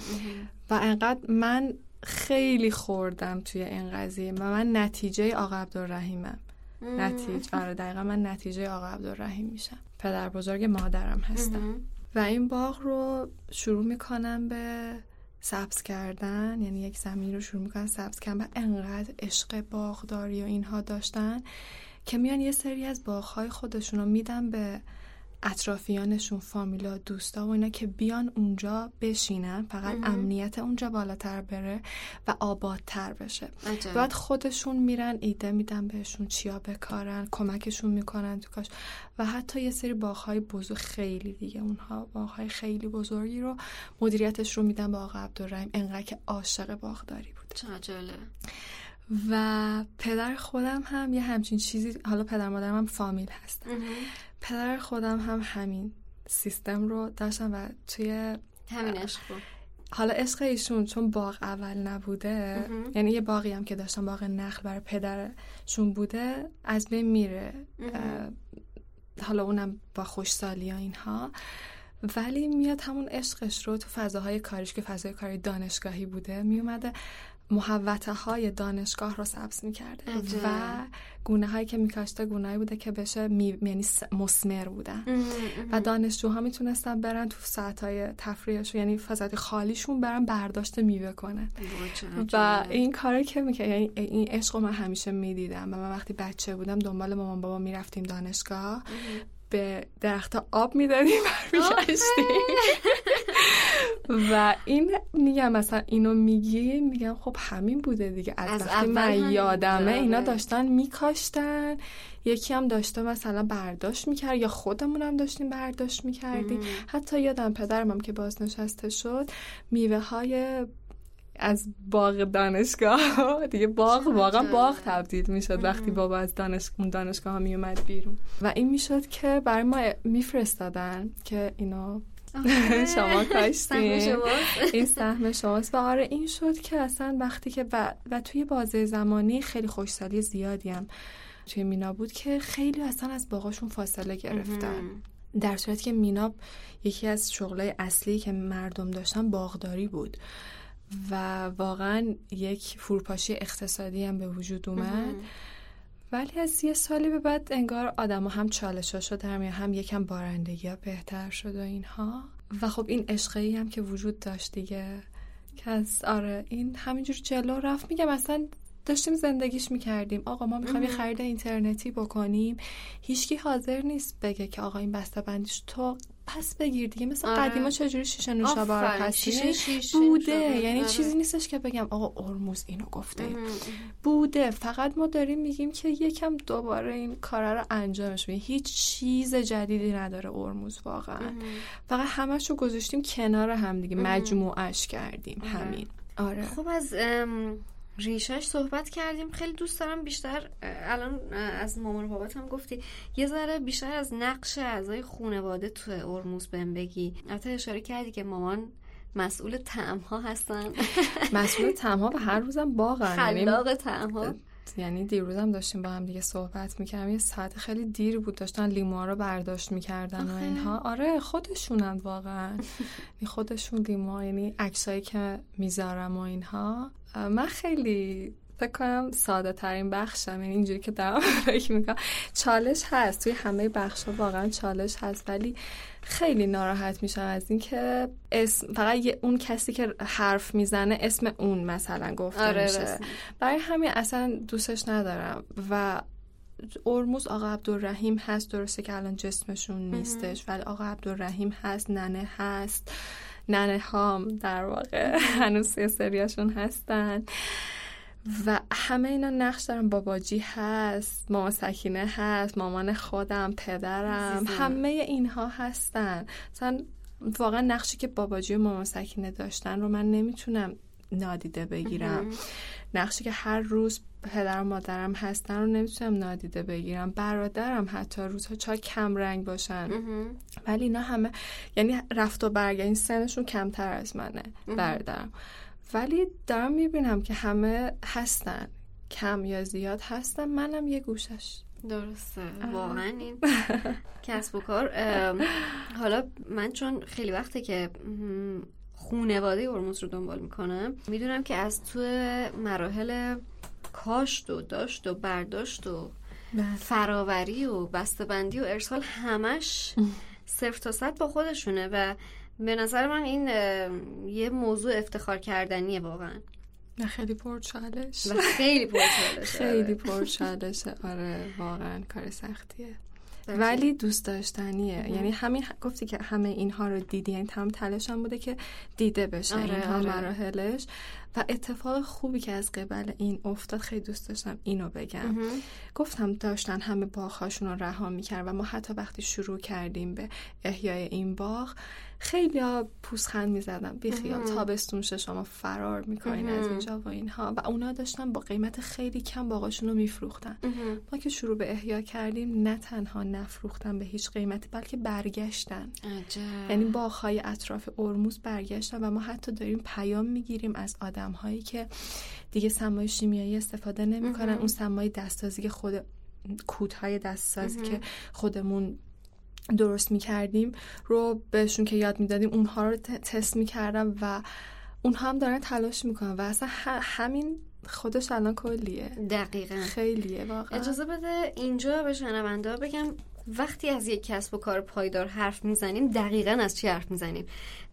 و انقدر من خیلی خوردم توی این قضیه. و من نتیجه آقا عبدالرحیمم. نتیجه آره دقیقا من نتیجه آقا عبدالرحیم میشم. پدر بزرگ مادرم هستم. و این باغ رو شروع می‌کنم به سبز کردن. یعنی یک زمین رو شروع می‌کنن سبز کردن. و انقدر عشق باغداری و اینها داشتن که میان یه سری از باغهای خودشون رو میدن به اطرافیانشون فامیلا دوستا و اینا که بیان اونجا بشینن فقط امنیت اونجا بالاتر بره و آبادتر بشه. بعد خودشون میرن ایده میدن بهشون چیا بکارن کمکشون می‌کنن تو کاش. و حتی یه سری باغهای بزرگ خیلی دیگه اونها باغهای خیلی بزرگی رو مدیریتش رو میدن به آقا عبدالرحیم. انقدر که عاشق باغداری بود. چاجله و پدر خودم هم یه همچین چیزی حالا پدر مادرم هم فامیل هستن. پدر خودم هم همین سیستم رو داشتم و توی همین عشق حالا عشق ایشون چون باغ اول نبوده یعنی یه باقی هم که داشتم باغ نخل برای پدرشون بوده از بین میره. حالا اونم با خوشسالی ها اینها. ولی میاد همون عشقش رو تو فضاهای کاریش که فضای کاری دانشگاهی بوده میومده. محوطه های دانشگاه رو سبز می‌کرده و گونه هایی که میکاشته گونه بوده که بشه می... یعنی مسمر بودن و دانشجوها می‌تونستن برن تو ساعت های تفریحشون یعنی فضای خالیشون برن برداشت میوه کنن. و این کاری که می‌کرد یعنی این عشق من همیشه می‌دیدم و من وقتی بچه بودم دنبال مامان بابا می‌رفتیم دانشگاه به درخت آب می‌دادیم برمیگشتیم [LAUGHS] و این میگم مثلا اینو میگی میگم خب همین بوده دیگه. از, وقتی من یادمه اینا داشتن میکاشتن. یکی هم داشته مثلا برداشت می‌کرد یا خودمون هم داشتیم برداشت می‌کردیم. حتی یادم پدرم هم که بازنشسته شد میوه های از باغ دانشگاه دیگه باغ واقعا باغ تبدیل می‌شد وقتی بابا از دانش... اون دانشگاه ها میومد بیرون. و این می‌شد که برای ما میفرستادن که اینا شما کاشتین. این سهم شماست. و آره این شد که اصلا وقتی که و, و توی بازه زمانی خیلی خوشسالی زیادی هم توی مینا بود که خیلی اصلا از باغاشون فاصله گرفتن. در صورتی که مینا یکی از شغلای اصلی که مردم داشتن باغداری بود. و واقعا یک فروپاشی اقتصادی هم به وجود اومد. ولی از یه سالی به بعد انگار آدم هم چالشا شد هم هم یکم بارندگی ها بهتر شد و اینها. و خب این عشقی هم که وجود داشت دیگه که از آره این همینجور جلو رفت. میگم اصلا داشتیم زندگیش می‌کردیم. آقا ما می‌خوایم یه خرید اینترنتی بکنیم. هیچکی حاضر نیست بگه که آقا این بسته بندیش تو پس بگیر دیگه. مثل آره. قدیما چجوری شیشه نوشابه پس شیشه بوده. یعنی آره. چیزی نیستش که بگم آقا ارموز اینو گفته. بوده. فقط ما داریم میگیم که یکم دوباره این کار رو انجامش بدیم هیچ چیز جدیدی نداره ارموز واقعا. فقط همش رو گذاشتیم کنار هم دیگه. مجموعش کردیم. همین. آره. خب از ریشش صحبت کردیم. خیلی دوست دارم بیشتر الان از مامان و هم گفتی. یه ذره بیشتر از نقش اعضای خانواده تو ارموز بهم بگی. البته اشاره کردی که مامان مسئول تعم ها هستن. [LAUGHS] مسئول تعم ها و هر روزم باغن. یعنی خلاق تعم ها یعنی دیروزم داشتیم با هم دیگه صحبت می‌کردم یه ساعت خیلی دیر بود داشتن لیموها رو برداشت می‌کردن و اینها. آره خودشونن واقعا. خودشون لیموها یعنی عکسایی که می‌ذارم و اینها. من خیلی فکر کنم ساده ترین بخشم یعنی اینجوری که دارم [LAUGHS] فکر می‌کنم. چالش هست. توی همه بخش ها واقعا چالش هست ولی خیلی ناراحت میشم از اینکه اسم فقط اون کسی که حرف می‌زنه اسم اون مثلا گفته آره میشه. برای همین اصلا دوستش ندارم و ارموز آقا عبدالرحیم هست درسته که الان جسمشون نیستش ولی آقا عبدالرحیم هست ننه هست. ننه هام در واقع [LAUGHS] هنوز یه سریاشون هستن. و همه اینا نقش دارن. باباجی هست ماما سکینه هست مامان خودم پدرم همه اینها هستن. مثلا واقعا نقشی که باباجی و مامان سکینه داشتن رو من نمی‌تونم نادیده بگیرم. نقشی که هر روز پدر و مادرم هستن رو نمی‌تونم نادیده بگیرم. برادرم حتی روزها چا کم رنگ باشن. ولی اینا همه یعنی رفت و برگشت این سنشون کمتر از منه برادرم. ولی دارم می‌بینم که همه هستن. کم یا زیاد هستن. منم یه گوشش. درسته. واقعا این [LAUGHS] کسب و کار. حالا من چون خیلی وقته که خونواده ارموز رو دنبال می‌کنم می‌دونم که از تو مراحل کاشت و داشت و برداشت و بله. فراوری و بسته‌بندی و ارسال همش [LAUGHS] صفر تا صد با خودشونه و به نظر من این یه موضوع افتخار کردنیه واقعا. نه خیلی پرچالش. خیلی پرچالشه [LAUGHS] خیلی پرچالشه. آره واقعا کار سختیه. ولی دوست داشتنیه. یعنی همین گفتی که همه اینها رو دیدی. یعنی تمام تلاشم بوده که دیده بشه. آره، اینها آره. مراحلش. و اتفاق خوبی که از قبل این افتاد خیلی دوست داشتم اینو بگم. گفتم داشتن همه باغهاشون رو رها می‌کردن و ما حتی وقتی شروع کردیم به احیای این باغ خیلی ها پوسخند می‌زدن بیخیال تابستون شما فرار می‌کنین از اینجا و اینها. و اونا داشتن با قیمت خیلی کم باغاشون رو میفروختن. ما که شروع به احیا کردیم نه تنها نفروختن به هیچ قیمتی بلکه برگشتن. یعنی باغهای اطراف ارموز برگشتن و ما حتی داریم پیام می‌گیریم از آدم هایی که دیگه سمای شیمیایی استفاده نمی‌کنن اون سمای دستسازی که خود کودهای دستسازی که خودمون درست می‌کردیم رو بهشون که یاد می‌دادیم اونها رو تست می‌کردم و اونها هم دارن تلاش می‌کنن و اصلا همین خودش الان کلیه. دقیقا. خیلیه واقعا. اجازه بده اینجا به شنونده بگم وقتی از یک کسب و کار پایدار حرف می‌زنیم دقیقا از چی حرف می‌زنیم؟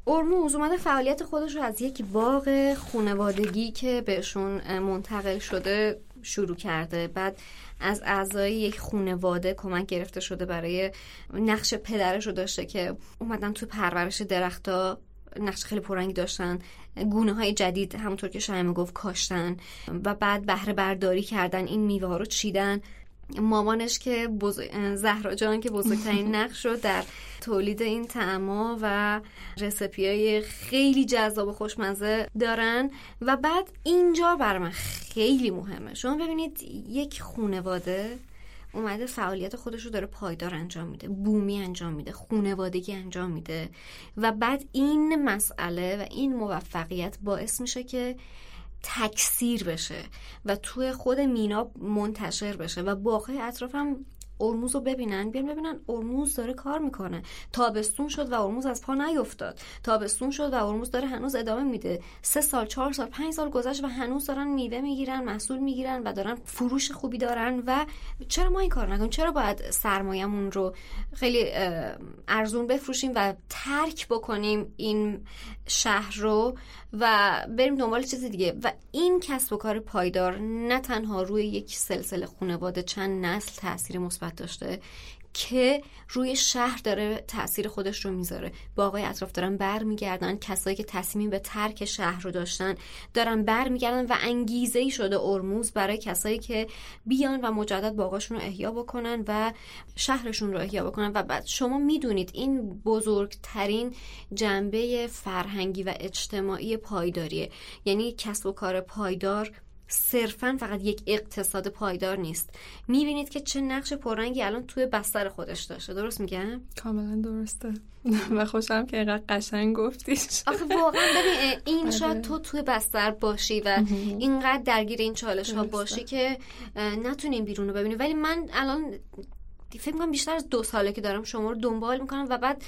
ارموز اومده فعالیت خودش رو از یک باغ خونوادگی که بهشون منتقل شده شروع کرده. بعد از اعضای یک خونواده کمک گرفته شده برای نقش پدرش رو داشته که اومدن تو پرورش درختها نقش خیلی پررنگی داشتن گونه های جدید همونطور که شایم گفت کاشتن و بعد بهره برداری کردن این میوه رو چیدن. مامانش که بزرگ... زهرا جان که بزرگترین [LAUGHS] نقش رو در تولید این تعما و رسپی های خیلی جذاب و خوشمزه دارن. و بعد اینجا بر من خیلی مهمه. شما ببینید یک خونواده اومده فعالیت خودش رو داره پایدار انجام میده بومی انجام میده خونوادگی انجام میده. و بعد این مسئله و این موفقیت باعث میشه که تکثیر بشه و توی خود مینا منتشر بشه و باقی اطرافم ارموز رو ببینن بیان ببینن ارموز داره کار می‌کنه. تابستون شد و ارموز از پا نیفتاد. تابستون شد و ارموز داره هنوز ادامه میده. سه سال چهار سال پنج سال گذشت و هنوز دارن میوه می‌گیرن محصول می‌گیرن و دارن فروش خوبی دارن و چرا ما این کار نکنیم؟ چرا باید سرمایهمون رو خیلی ارزون بفروشیم و ترک بکنیم این شهر رو و بریم دنبال چیز دیگه. و این کسب و کار پایدار نه تنها روی یک سلسله خانواده چند نسل تاثیر مثبت داشته که روی شهر داره تاثیر خودش رو می‌ذاره. با آقای اطراف دارن برمیگردن کسایی که تصمیم به ترک شهر رو داشتن دارن برمیگردن و انگیزه ای شده ارموز برای کسایی که بیان و مجدد باغاشون رو احیا بکنن و شهرشون رو احیا بکنن. و بعد شما می‌دونید این بزرگترین جنبه فرهنگی و اجتماعی پایداریه. یعنی کسب و کار پایدار صرفا فقط یک اقتصاد پایدار نیست. می‌بینید که چه نقش پررنگی الان توی بستر خودش داشته. درست میگم؟ کاملا درسته. و خوشم که اینقدر قشنگ گفتیش. آخه واقعا ببین این آره. شاید تو توی بستر باشی و اینقدر درگیر این چالش ها باشی که نتونیم بیرون رو ببینی. ولی من الان فکر می‌کنم بیشتر از دو ساله که دارم شما رو دنبال می‌کنم و بعد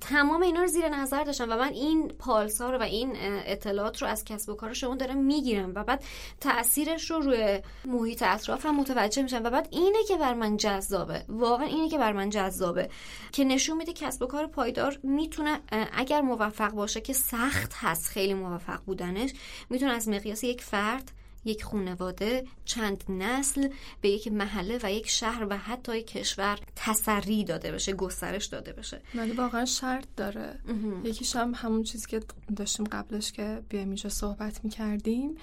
تمام اینا رو زیر نظر داشتم و من این پالسا رو و این اطلاعات رو از کسب و کار شما دارم می‌گیرم و بعد تاثیرش رو روی محیط اطرافم متوجه میشم و بعد اینه که بر من جذابه. واقعا اینه که بر من جذابه که نشون میده کسب و کار پایدار می‌تونه اگر موفق باشه که سخت هست خیلی موفق بودنش می‌تونه از مقیاس یک فرد یک خانواده چند نسل به یک محله و یک شهر و حتی یک کشور تسری داده بشه گسترش داده بشه. ولی واقعا شرط داره. یکیش هم همون چیزی که داشتیم قبلش که بیایم اینجا صحبت می‌کردیم.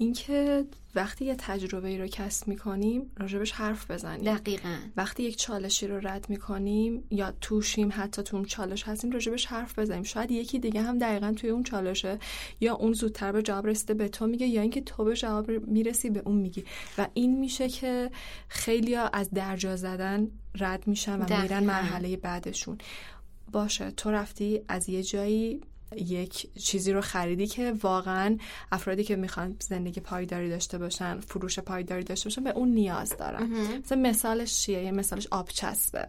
اینکه وقتی یه تجربه ای رو کسب می‌کنیم راجبش حرف بزنیم. دقیقا. وقتی یک چالشی رو رد می‌کنیم یا توشیم حتی تو اون چالش هستیم راجبش حرف بزنیم. شاید یکی دیگه هم دقیقا توی اون چالشه یا اون زودتر به جواب رسیده به تو میگه یا اینکه تو به جواب می‌رسی به اون میگی. و این میشه که خیلی از درجا زدن رد میشن و میرن مرحله بعدشون. باشه تو رفتی از یه جایی یک چیزی رو خریدی که واقعا افرادی که می‌خوان زندگی پایداری داشته باشن فروش پایداری داشته باشن به اون نیاز دارن. مثلا مثالش چیه؟ یه مثالش آبچسبه.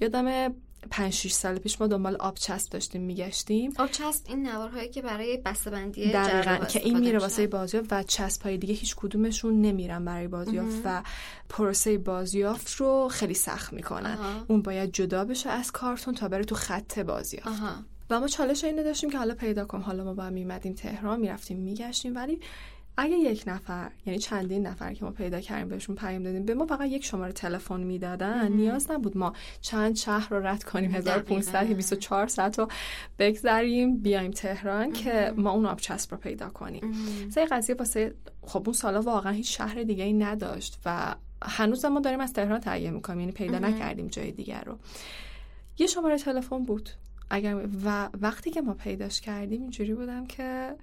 یادم پنج 6 سال پیش ما دنبال آبچسب داشتیم میگشتیم. آبچسب این نوارهایی که برای بسته‌بندی دقیقا که این میره واسه بازیافت و چسب های دیگه هیچ کدومشون نمیرن برای بازیافت و پروسه بازیافت رو خیلی سخت می‌کنن. اون باید جدا بشه از کارتون تا بره تو خط بازیافت. و ما چالش اینو داشتیم که حالا پیدا کنم حالا ما با میمدیم تهران می‌رفتیم میگشتیم. ولی اگه یک نفر یعنی چندین نفر که ما پیدا کردیم بهشون پیام دادیم به ما فقط یک شماره تلفن می‌دادن. نیاز نبود ما چند شهر رو رد کنیم. 1500 24 ساعت رو بگذریم بیایم تهران که ما اون آبچسب رو پیدا کنیم. مثلا قضیه واسه خب اون سالا واقعا هیچ شهر دیگه ای نداشت و هنوز ما داریم از تهران تهیه می‌کنیم. یعنی پیدا نکردیم جای دیگر رو. یه شماره تلفن بود. اگر و وقتی که ما پیداش کردیم اینجوری بودم که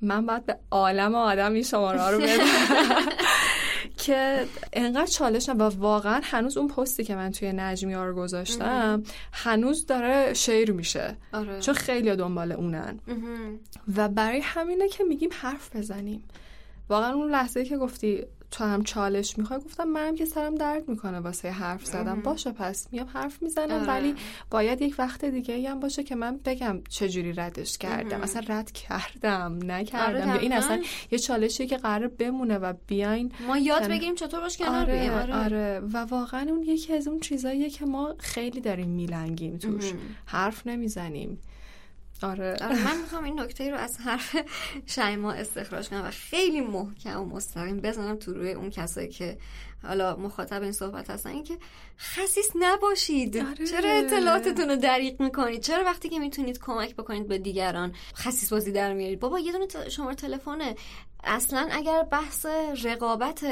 من باید به عالم آدم این شماره رو بدم [LAUGHS] که انقدر چالش و واقعا هنوز اون پستی که من توی نجمیار گذاشتم هنوز داره شیر میشه. آره. چون خیلی دنبال اونن. و برای همینه که میگیم حرف بزنیم. واقعا اون لحظه که گفتی تو هم چالش می‌خوای؟ گفتم منم که سرم درد می‌کنه واسه حرف زدم. باشه پس میام حرف می‌زنم. آره. ولی باید یک وقت دیگه هم باشه که من بگم چجوری ردش کردم. اصلا رد کردم نکردم. آره این اصلا یه چالشی که قرار بمونه و بیاین ما یاد بگیریم چطور باش کنار آره, آره. آره. و واقعا اون یکی از اون چیزاییه که ما خیلی داریم میلنگیم توش. حرف نمی‌زنیم. آره. آره من می‌خوام این نکته رو از حرف شیما استخراج کنم و خیلی محکم و مستقیم بزنم تو روی اون کسایی که حالا مخاطب این صحبت هستن این که خصیص نباشید. آره. چرا اطلاعاتتون رو دریق می‌کنید؟ چرا وقتی که می‌تونید کمک بکنید به دیگران خصیص بازی در میارید؟ بابا یه دونه شماره تلفنه. اصلا اگر بحث رقابت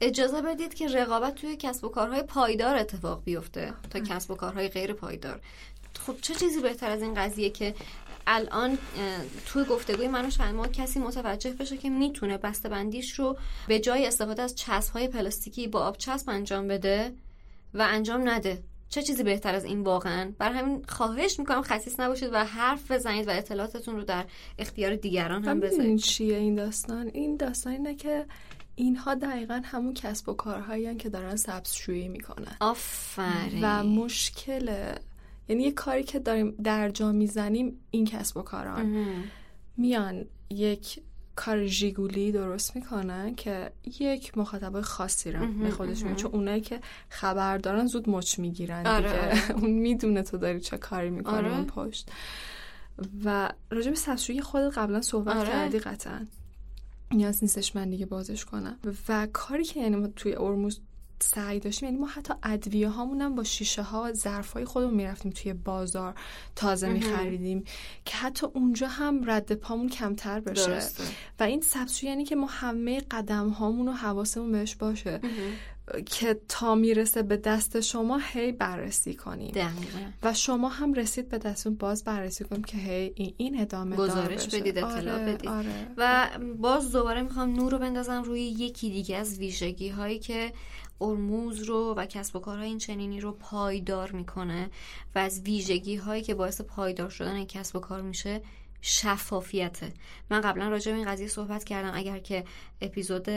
اجازه بدید که رقابت توی کسب و کارهای پایدار اتفاق بیفته تا کسب و کارهای غیر پایدار. خب چه چیزی بهتر از این قضیه که الان توی گفتگوی من و ما کسی متوجه بشه که می‌تونه بسته بندیش رو به جای استفاده از چسب های پلاستیکی با آب چسب انجام بده و انجام نده. چه چیزی بهتر از این واقعا؟ بر همین خواهش می‌کنم خصیص نباشید و حرف بزنید و اطلاعاتتون رو در اختیار دیگران هم بذارید. چیه این داستان؟ این داستان اینه که اینها دقیقا همون کسب و کارهایی که دارن سبزشویی می‌کنن. آفرین. و مشکل یعنی یه کاری که داریم در جا می‌زنیم این کسب و کاران میان یک کار ژیگولی درست می‌کنن که یک مخاطب خاصی رو به خودش چون اونایی که خبر دارن زود مچ می‌گیرن آره. دیگه آره. [LAUGHS] اون می‌دونه تو داری چه کاری می‌کنی آره. اون پشت و راجع به سبزشویی خودت قبلا صحبت آره. کردی قطعا نیاز نیستش من دیگه بازش کنم و کاری که یعنی توی ارموز سعی داشتیم. یعنی ما حتی ادویه هامون با شیشه ها و ظرف های خودمون می‌رفتیم توی بازار تازه میخریدیم. که حتی اونجا هم رد پامون کمتر بشه. و این سبزی یعنی که ما همه قدم هامون و حواسمون بهش باشه. که تا می‌رسه به دست شما هی بررسی کنیم. و شما هم رسید به دستون باز بررسی کنیم که هی این ادامه گزارش بدید اطلاع آره، بدید. آره. و باز دوباره می‌خوام نور رو بندازم روی یکی دیگه از ویژگی هایی که ارموز رو و کسب و کارهای این چنینی رو پایدار می‌کنه و از ویژگی هایی که باعث پایدار شدن کسب و کار میشه شفافیته. من قبلا راجع به این قضیه صحبت کردم. اگر که اپیزود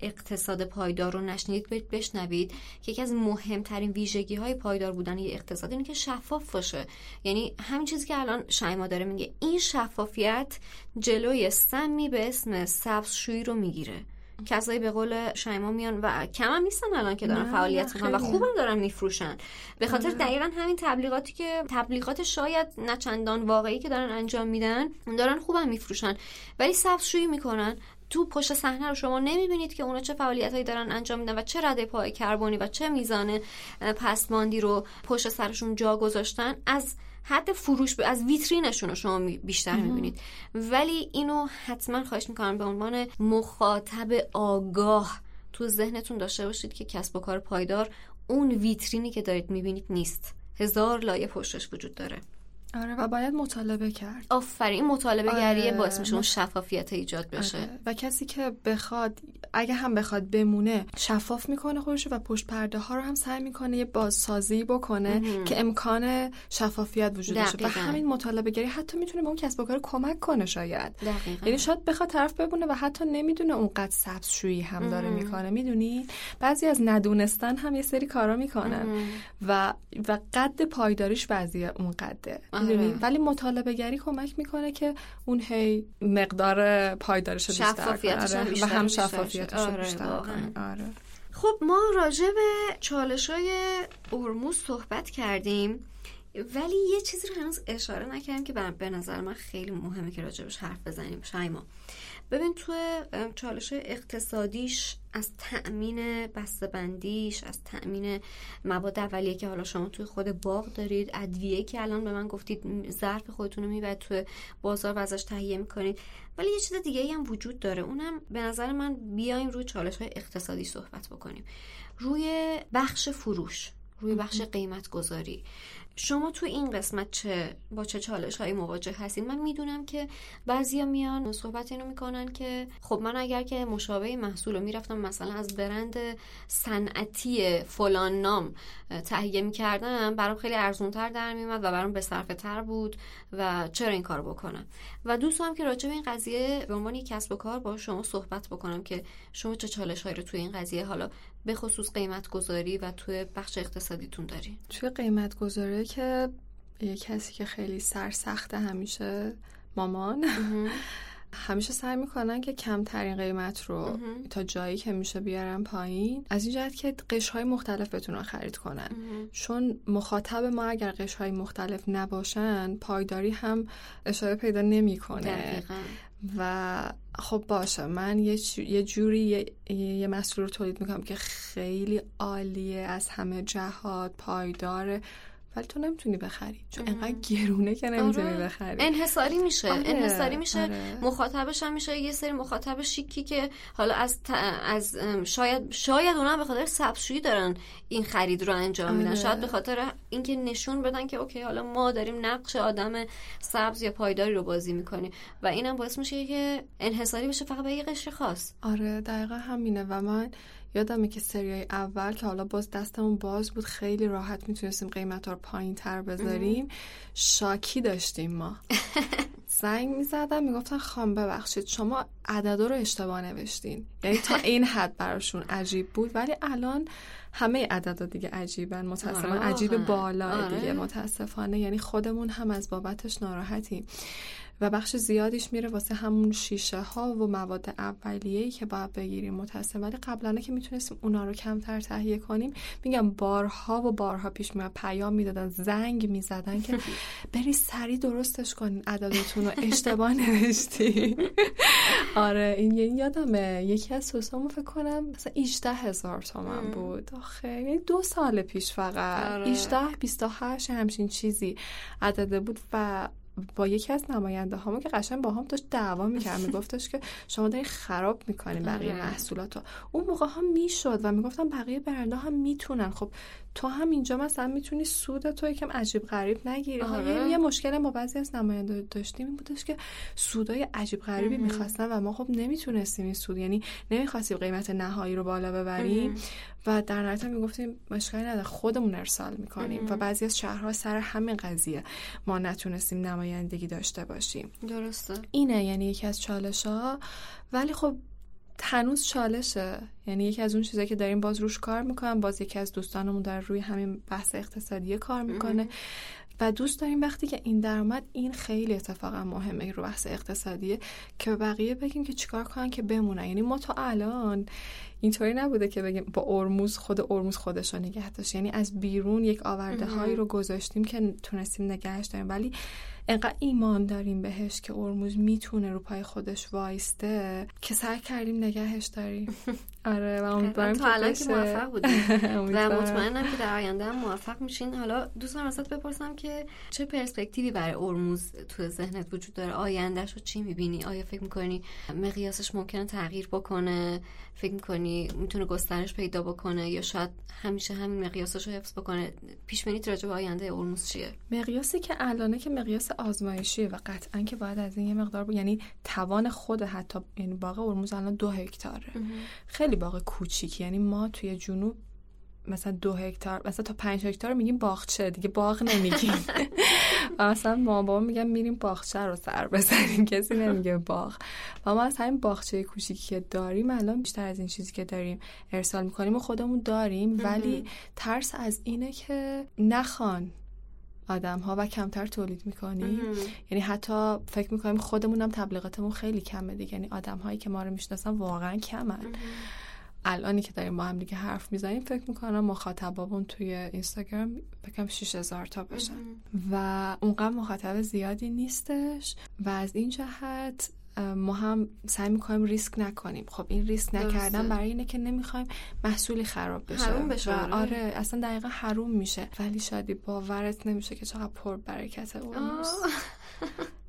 اقتصاد پایدار رو نشنید بشنوید که یکی از مهمترین ویژگی های پایدار بودن یه اقتصاد اینه که شفاف باشه. یعنی همین چیزی که الان شایما داره میگه این شفافیت جلوی سمی به اسم سبزشویی رو می‌گیره. کسایی به قول شایما میان و کم هم نیستن الان که دارن فعالیت می‌کنن و خوبم دارن میفروشن. به خاطر آره. دقیقا همین تبلیغاتی که تبلیغات شاید نه چندان واقعی که دارن انجام میدن دارن خوبم میفروشن. ولی سبزشویی می‌کنن. تو پشت صحنه رو شما نمی‌بینید که اونا چه فعالیتهایی دارن انجام میدن و چه رده پای کربنی و چه میزان پسماندی رو پشت سرشون جا گذاشتن. از حد فروش از ویترینشون رو شما بیشتر می‌بینید. ولی اینو حتما خواهش می‌کنم به عنوان مخاطب آگاه تو ذهنتون داشته باشید که کسب و کار پایدار اون ویترینی که دارید می‌بینید نیست. هزار لایه پشتش وجود داره. آره و باید مطالبه کرد. آفرین مطالبه گریه آره. باعث میشه اون شفافیت ایجاد بشه. آره. و کسی که بخواد اگه هم بخواد بمونه شفاف می‌کنه خودش و پشت پرده ها رو هم سعی می‌کنه یه بازسازی بکنه که امکان شفافیت وجود داشته. و همین مطالبه گری حتی می‌تونه به اون کسب و کار کمک کنه شاید. یعنی شاید بخواد طرف ببونه و حتی نمی‌دونه اونقدر سبزشویی هم داره می‌کنه. می‌دونی؟ بعضی از ندونستن هم یه سری کارا می‌کنن. و و قد پایداریش بعضی اون قده آره. ولی مطالبه گری کمک می‌کنه که اون هی مقدار پایدارش رو بیشتر آره. و هم شفافیتش رو آره، بیشتر آره. خب ما راجع به چالش های ارموز صحبت کردیم ولی یه چیزی رو هنوز اشاره نکردیم که به نظر من خیلی مهمه که راجبش حرف بزنیم شایما ببین تو چالش اقتصادیش از تأمین بسته‌بندیش از تأمین مواد اولیه که حالا شما توی خود باغ دارید ادویه که الان به من گفتید ظرف خودتون رو می‌برید توی بازار و ازش تهیه می‌کنید. ولی یه چیز دیگه ای هم وجود داره. اونم به نظر من بیایم روی چالش های اقتصادی صحبت بکنیم. روی بخش فروش روی بخش قیمت گذاری شما تو این قسمت چه با چه چالش هایی مواجه هستید من می‌دونم که بعضیا میان صحبت اینو می‌کنن که خب من اگر که مشابه محصول رو می‌رفتم مثلا از برند صنعتی فلان نام تهیه می‌کردم برام خیلی ارزونتر در میومد و برام بصرفه تر بود و چرا این کار بکنم؟ و دوستم که راجع به این قضیه به عنوان یک کسب و کار با شما صحبت بکنم که شما چه چالش هایی رو توی این قضیه حالا به خصوص قیمت گذاری و توی بخش اقتصادیتون داری. توی قیمت گذاری که یه کسی که خیلی سرسخته همیشه مامان. [LAUGHS] همیشه سعی می‌کنن که کمترین قیمت رو تا جایی که میشه بیارن پایین. از این جهت که قش های مختلف بتونن خرید کنن. چون مخاطب ما اگر قش های مختلف نباشن پایداری هم اشاره پیدا نمی‌کنه. و خب باشه من یه, یه جوری یه, یه مسئول رو تولید می‌کنم که خیلی عالیه از همه جهات پایداره. ولی تو نمی‌تونی بخری. چون انقدر گرونه که نمی‌تونی آره. بخری. انحصاری میشه. آره. انحصاری میشه. آره. مخاطبش هم میشه. یه سری مخاطب شیکی که حالا از از شاید شاید اونها به خاطر سبزشویی دارن این خرید رو انجام میدن. شاید به خاطر اینکه نشون بدن که اوکی حالا ما داریم نقش آدم سبز یا پایداری رو بازی می‌کنیم. و اینم باعث میشه که انحصاری بشه فقط به یه قشر خاص. آره دقیقا همینه. و من یادمه که سریای اول که حالا باز دستمون باز بود خیلی راحت می‌تونستیم قیمت رو پایین تر بذاریم. شاکی داشتیم ما. [LAUGHS] زنگ می‌زدم می‌گفتن خام ببخشید شما عددا رو اشتباه نوشتین. یعنی تا [LAUGHS] این حد براشون عجیب بود ولی الان همه عددا دیگه عجیبن متاسفانه. آره، عجیب بالا آره. دیگه متاسفانه. یعنی خودمون هم از بابتش ناراحتیم. و بخش زیادیش میره واسه همون شیشه ها و مواد اولیه‌ای که باید بگیریم متاسفم ولی قبلا که می‌تونستیم اونا رو کمتر تهیه کنیم میگم بارها و بارها پیش میاد پیام می‌دادن زنگ می‌زدن که بری سری درستش کنین عددتون رو اشتباه نوشتی آره این یادمه. یکی از سوسامو فکر کنم مثلا 18 هزار تومن بود. آخه یعنی دو سال پیش فقط. آره. 18 28 همچین چیزی عدده بود و با یکی از نماینده هامو که قشنگ با هم داشت دعوا می‌کرد. میگفتش که شما داری خراب می‌کنین بقیه آره. محصولات رو اون موقع هم می‌شد و می‌گفتم بقیه برنده هم می‌تونن. خب تو هم اینجا مثلا می‌تونی سود تو یکم عجیب غریب نگیری. آره. یه مشکل ما بعضی از نماینده داشتیم این بودش که سودای عجیب غریبی می‌خواستن و ما خب نمی‌تونستیم این سود یعنی نمی‌خواستیم قیمت نهایی رو بالا ببریم. و در نهایت می‌گفتیم مشکلی نداره خودمون ارسال می‌کنیم. و بعضی از شهرها سر همین قضیه ما نتونستیم نمایندگی داشته باشیم. درسته. اینه یعنی یکی از چالش ها ولی خب هنوز چالشه. یعنی یکی از اون چیزایی که داریم باز روش کار می‌کنم. باز یکی از دوستانمون در روی همین بحث اقتصادی کار می‌کنه. و دوست داریم وقتی که این درآمد این خیلی اتفاقا مهمه رو بحث اقتصادیه که بقیه بگیم که چیکار کنن که بمونن. یعنی ما تا الان اینطوری نبوده که بگیم با ارموز خود ارموز خودش رو نگه داشت. یعنی از بیرون یک آورده هایی رو گذاشتیم که تونستیم نگهش داریم. ولی انقدر ایمان داریم بهش که ارموز می‌تونه رو پای خودش وایسته که سعی کردیم نگهش داریم. [LAUGHS] آره و امیدوارم تا الان که موفق بودیم [LAUGHS] و مطمئنم که در آینده هم موفق میشین. حالا دوست دارم ازت بپرسم که چه پرسپکتیوی برای ارموز تو ذهنت وجود داره؟ آیندهش رو چی می‌بینی؟ آیا فکر می‌کنی مقیاسش ممکنه تغییر بکنه؟ فکر می‌کنی می‌تونه گسترش پیدا بکنه؟ یا شاید همیشه همین مقیاسش رو حفظ بکنه؟ پیش راجع به آینده ارموز چیه؟ مقیاسی که الانه که مقیاس آزمایشیه و قطعا که باید از این یه مقدار بود. یعنی توان خود حتی یعنی باغ ارموز الان دو هکتاره. خیلی باغ کوچیکی یعنی ما توی جنوب مثلا دو هکتار مثلا تا پنج هکتار میگیم باغچه. دیگه باغ نمیگیم. مثلا [LAUGHS] ما بابا میگم میریم باغچه رو سر بزنیم. کسی نمیگه باغ. و ما از همین باغچه کوچیکی که داریم الان بیشتر از این چیزی که داریم ارسال می‌کنیم و خودمون داریم. ولی ترس از اینه که نخوان. آدم ها و کمتر تولید می‌کنیم. یعنی حتی فکر می‌کنیم خودمونم تبلیغاتمون خیلی کمه دیگه. یعنی آدم هایی که ما رو می‌شناسن واقعا کمن. الانی که داریم با هم دیگه حرف می‌زنیم فکر می‌کنم مخاطبامون توی اینستاگرام بکم 6000 تا باشن. و اونقدر مخاطب زیادی نیستش. و از این جهت ما هم سعی می‌کنیم ریسک نکنیم. خب این ریسک نکردن برای اینه که نمی‌خوایم محصولی خراب بشه. حروم بشه آره. آره اصلا دقیقا حروم میشه. ولی شادی باورت نمیشه که چقدر پر برکت [LAUGHS]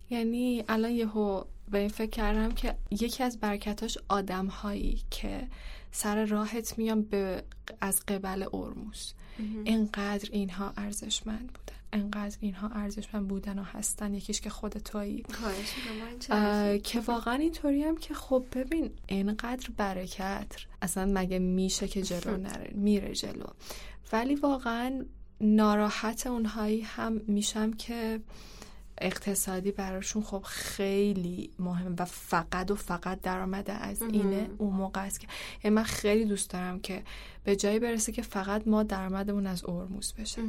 یعنی الان یهو به این فکر کردم که یکی از برکتاش آدم هایی که سر راهت میان به از قبل ارموز اینقدر اینها ارزشمند بودن. انقدر اینها ارزشمند بودن و هستن یکیش که خود تویی. که واقعا اینطوری هم که خب ببین اینقدر برکت. اصلا مگه میشه که جلو نره؟ میره جلو. ولی واقعا ناراحت اونهایی هم میشم که اقتصادی براشون خب خیلی مهم و فقط و فقط درآمد از اینه اون موقع است که یعنی من خیلی دوست دارم که به جایی برسه که فقط ما درآمدمون از ارموز بشه.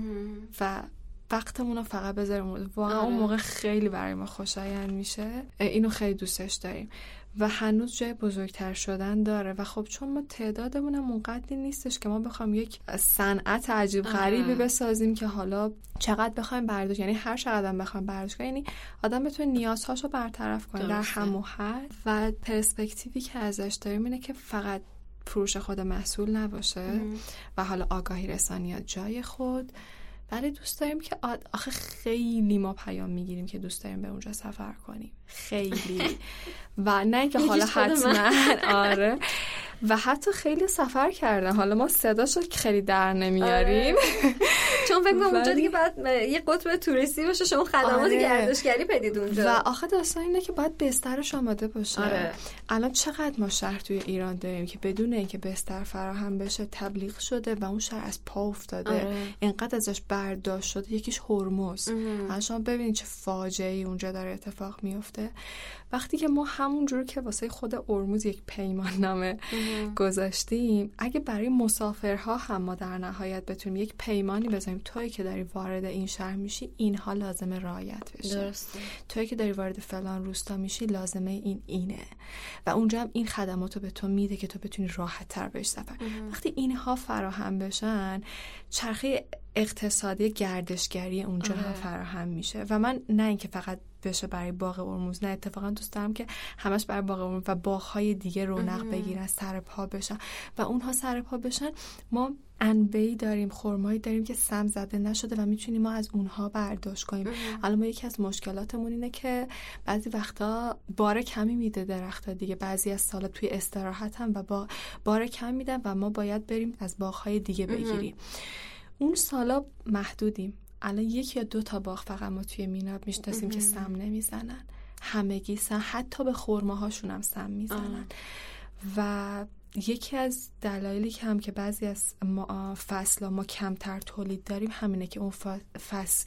و وقتمون رو فقط بذاریم. واقعا اون آره. موقع خیلی برای ما خوشایند میشه. اینو خیلی دوستش داریم. و هنوز جای بزرگتر شدن داره. و خب چون ما تعدادمون هم اونقدری نیستش که ما بخوام یک صنعت عجیب غریبی بسازیم که حالا چقدر بخوایم برداشت یعنی هر چقدر بخوایم برداشت کنیم یعنی آدم بتونه نیازهاشو برطرف کنه در همو حد. و پرسپکتیوی که ازش داریم اینه که فقط فروش خود محصول نباشه. و حالا آگاهی رسانی جای خود. ولی دوست داریم که آخه خیلی ما پیام می‌گیریم که دوست داریم به اونجا سفر کنیم. خیلی. [LAUGHS] و نه که حالا حتما. [LAUGHS] آره. و حتی خیلی سفر کردن حالا ما صداشو خیلی در نمیاریم. آره. چون فکر کنم اونجا دیگه بعد یه قطب توریستی باشه شما خدمات آره. گردشگری بدید اونجا. و آخه داستان اینه که باید بسترش آماده باشه. آره. الان چقدر ما شهر توی ایران داریم که بدون اینکه بستر فراهم بشه تبلیغ شده و اون شهر از پا افتاده. آره. اینقدر ازش برداشت شده یکیش هرمز. شما ببینید چه فاجعه ای اونجا داره اتفاق میفته 对。وقتی که ما همونجور که واسه خود ارموز یک پیمان نامه گذاشتیم اگه برای مسافرها هم ما در نهایت بتونیم یک پیمانی بزنیم توی که داری وارد این شهر میشی اینها لازمه رعایت بشه. درسته. توی که داری وارد فلان روستا میشی لازمه این اینه. و اونجا هم این خدمات رو به تو میده که تو بتونی راحت تر بهش سفر وقتی اینها فراهم بشن چرخه اقتصادی گردشگری اونجا هم فراهم میشه. و من نه اینکه فقط بشه برای باغ ارموز نه اتفاقا دوست دارم که همش برای باغ ارموز و باغهای دیگه رونق بگیرن سر پا بشن. و اونها سر پا بشن ما انبهی داریم خرمایی داریم که سم زده نشده و می‌تونیم ما از اونها برداشت کنیم. الان ما یکی از مشکلاتمون اینه که بعضی وقتا بار کمی میده درختها دیگه. بعضی از سالا توی استراحت هم و با بار کم میدن و ما باید بریم از باغهای دیگه بگیریم. اون سالا محدودیم. الان یک یا دو تا باغ فقط ما توی میناب می‌شناسیم که سم نمی‌زنن. همگی سم حتی به خورماهاشون هم سم می‌زنن. و یکی از دلایلی که هم که بعضی از ما فصل ما کمتر تولید داریم همینه که اون فصل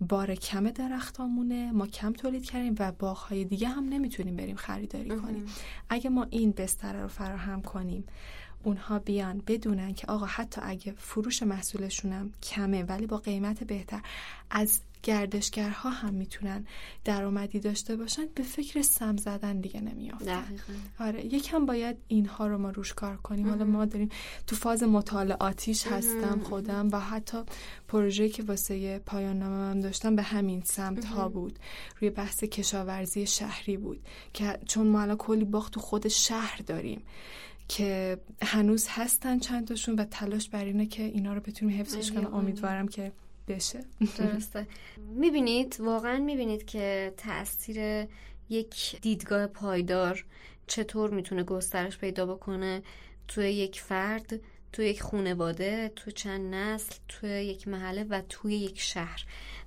بار کم درختامونه. ما کم تولید کردیم و باغهای دیگه هم نمی‌تونیم بریم خریداری کنیم. اگه ما این بستره رو فراهم کنیم اونها بیان بدونن که آقا حتی اگه فروش محصولشونم کمه ولی با قیمت بهتر. از گردشگرها هم می‌تونن درآمدی داشته باشن. به فکر سم زدن دیگه نمیافتن آره یکم باید اینها رو ما روش کار کنیم. حالا ما داریم تو فاز مطالعاتیش هستم خودم و حتی پروژه که واسه پایان نامه هم داشتم به همین سمت ها بود. روی بحث کشاورزی شهری بود که چون ما الان کلی باخت تو خود شهر داریم. که هنوز هستن چند تاشون و تلاش بر اینه که اینا رو بتونیم حفظش کنیم. امیدوارم که بشه. درسته. می‌بینید؟ واقعا می‌بینید که تاثیر یک دیدگاه پایدار چطور می‌تونه گسترش پیدا بکنه توی یک فرد توی یک خونواده توی چند نسل توی یک محله و توی یک شهر.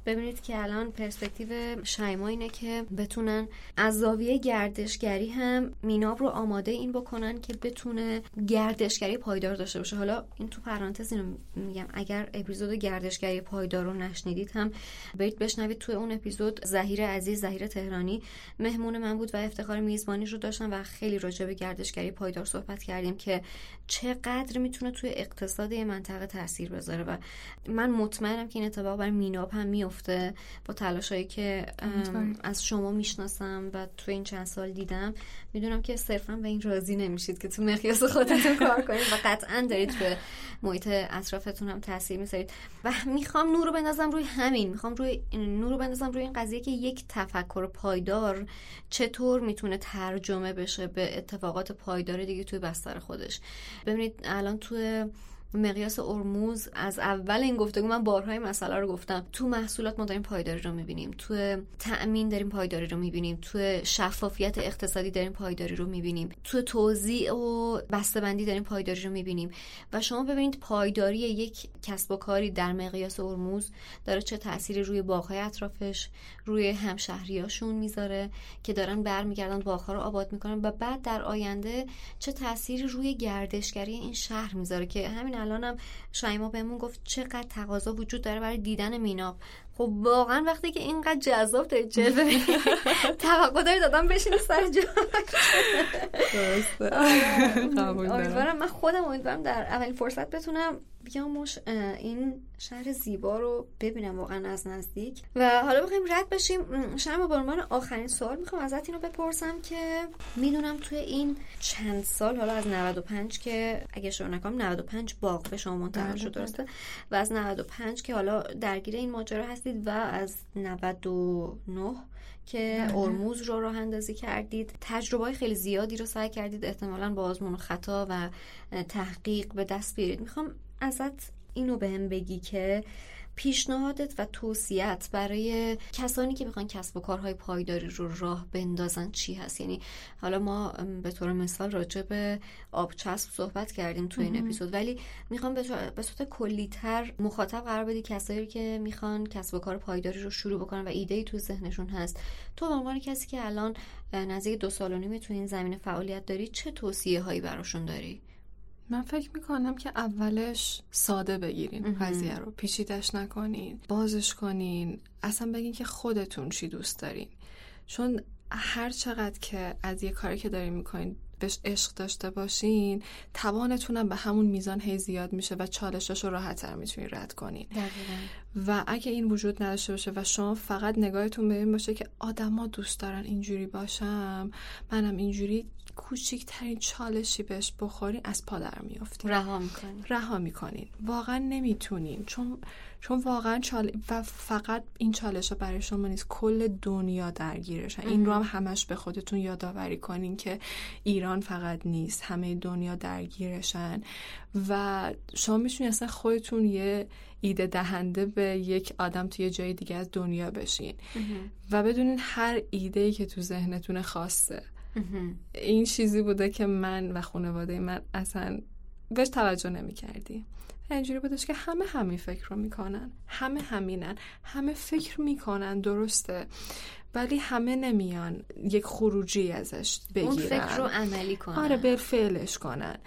ببینید که الان پرسپکتیو شایما اینه که بتونن از زاویه گردشگری هم میناب رو آماده این بکنن که بتونه گردشگری پایدار داشته باشه. حالا این تو پرانتز اینو میگم اگر اپیزود گردشگری پایدار رو نشنیدید هم برید بشنوید توی اون اپیزود زهیر عزیز زهیر تهرانی. مهمون من بود و افتخار میزبانی رو داشتم و خیلی راجع به گردشگری پایدار صحبت کردیم که چقدر می‌تونه توی اقتصاد منطقه تاثیر بذاره و من مطمئنم که این اتفاق برای میناب هم میفته با تلاشایی که از شما می‌شناسم و تو این چند سال دیدم. می‌دونم که صرفا به این راضی نمیشید که تو مقیاس خودتون [LAUGHS] کار کنید و قطعا دارید به محیط اطرافتون هم تاثیر می‌ذارید. و می‌خوام نور رو بندازم روی همین. می‌خوام روی نور رو بندازم روی این قضیه که یک تفکر پایدار چطور می‌تونه ترجمه بشه به اتفاقات پایدار دیگه توی بستر خودش. ببینید الان توی مقیاس ارموز از اول این گفتگو من بارهای مسئله رو گفتم. تو محصولات ما داریم پایداری رو می‌بینیم. تو تأمین داریم پایداری رو می‌بینیم. تو شفافیت اقتصادی داریم پایداری رو می‌بینیم. تو توزیع و بسته‌بندی داریم پایداری رو می‌بینیم. و شما ببینید پایداری یک کسب و کاری در مقیاس ارموز داره چه تأثیری روی باغهای اطرافش روی همشهریاشون می‌ذاره که دارن برمیگردن باغها رو آباد می‌کنن. و بعد در آینده چه تأثیری روی گردشگری این شهر می‌ذاره که همین الانم شایما بهمون گفت چقدر تقاضا وجود داره برای دیدن میناب خب واقعا وقتی که اینقدر جذاب دارید جلوه توقع دارید دادم بشین سر جا. امیدوارم من خودم امیدوارم در اولین فرصت بتونم بیام این شهر زیبا رو ببینم واقعا از نزدیک. و حالا بخوایم رد بشیم. شما به عنوان آخرین سوال می‌خوام ازت اینو بپرسم که می‌دونم توی این چند سال حالا از 95 که اگه شما نکنم 95 باغ به شما منتقل شد درسته؟ و از 95 که حالا درگیر این ماجرا هستید و از 99 که بله. ارموز رو راه اندازی کردید تجربه خیلی زیادی رو سعی کردید احتمالا با آزمون و خطا و تحقیق به دست بیارید می‌خوام ازت اینو بهم بگی که پیشنهادت و توصیت برای کسانی که می‌خوان کسب و کارهای پایداری رو راه بندازن چی هست؟ یعنی حالا ما به طور مثال راجع به آبچسب صحبت کردیم تو این اپیزود ولی می‌خوام به صورت کلیتر مخاطب قرار بدی کسایی که می‌خوان کسب و کار پایداری رو شروع بکنن و ایده ای تو ذهنشون هست. تو به عنوان کسی که الان نزدیک دو سال و نیم تو این زمینه فعالیت داری چه توصیه هایی براشون داری؟ من فکر می‌کنم که اولش ساده بگیرین قضیه رو. پیچیدش نکنین بازش کنین. اصلا بگین که خودتون چی دوست دارین. چون هر چقدر که از یه کاری که دارین می‌کنین بهش عشق داشته باشین توانتونم به همون میزان هی زیاد میشه و چالشش رو راحتتر می‌تونین رد کنین. و اگه این وجود نداشته باشه و شما فقط نگاهتون به این باشه که آدما دوست دارن اینجوری باشم منم اینجوری کوچیکترین چالشی بهش بخورین از پا در میافتین رها می‌کنین. رها می‌کنین. واقعا نمی‌تونین. چون چون واقعا چال... و فقط این چالش ها برای شما نیست کل دنیا درگیرشن این رو هم همش به خودتون یادآوری کنین که ایران فقط نیست همه دنیا درگیرشن. و شما می‌تونید اصلا خودتون یه ایده دهنده به یک آدم توی جای دیگه از دنیا بشین. و بدونین هر ایده ای که تو ذهنتون خاصه. این چیزی بوده که من و خانواده من اصلا بهش توجه نمی کردیم اینجوری بودش که همه همین فکر رو می‌کنن. همه همینن. همه فکر می‌کنن درسته. ولی همه نمیان یک خروجی ازش بگیرن. اون فکر رو عملی کنن. آره بالفعلش کنن.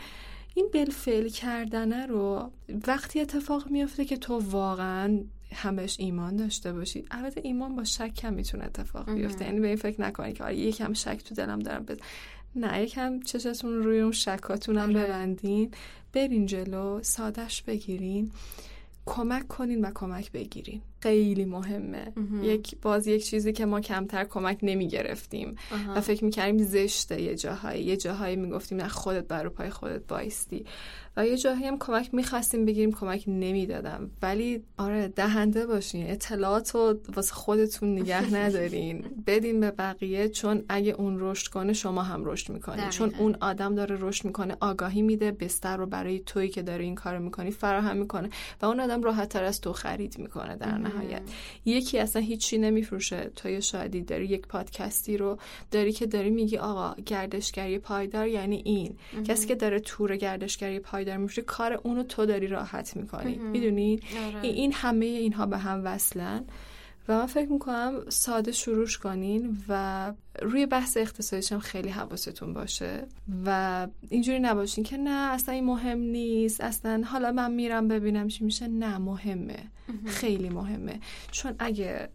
این بالفعل کردنه رو وقتی اتفاق میفته که تو واقعا همش ایمان داشته باشید البته ایمان با شک هم می‌تونه اتفاق بیفته. یعنی به این فکر نکنید که آره یکم شک تو دلم دارم بز... نه یکم چشتون روی اون شکاتون هم آره. ببندین برین جلو سادش بگیرین کمک کنین و کمک بگیرین خیلی مهمه. یک باز یک چیزی که ما کمتر کمک نمی گرفتیم و فکر می‌کردیم زشته یه جاهایی. یه جاهایی می‌گفتیم نه خودت بر پای خودت بایستی. و یه جاهایی هم کمک می‌خواستیم بگیریم کمک نمی‌دادم. ولی آره دهنده باشین. اطلاعات رو واسه خودتون نگه [LAUGHS] ندارین. بدین به بقیه. چون اگه اون رشد کنه شما هم رشد می‌کنی. چون اون آدم داره رشد می‌کنه آگاهی میده بستر رو برای تویی که داره این کارو می‌کنی فراهم می‌کنه. و اون آدم راحت تر از تو خرید می‌کنه در نهایت. یکی اصلا هیچی نمیفروشه. تو یه شادی داری یک پادکستی رو داری که داری میگی آقا گردشگری پایدار یعنی این. کسی که داره تور گردشگری پایدار میشه کار اونو تو داری راحت می‌کنی. می‌دونی؟ آره. این همه اینها به هم وصلن. و من فکر می‌کنم ساده شروعش کنین و روی بحث اقتصادیش هم خیلی حواستون باشه و اینجوری نباشین که نه اصلا این مهم نیست اصلا حالا من میرم ببینم چی میشه. نه مهمه. خیلی مهمه. چون اگه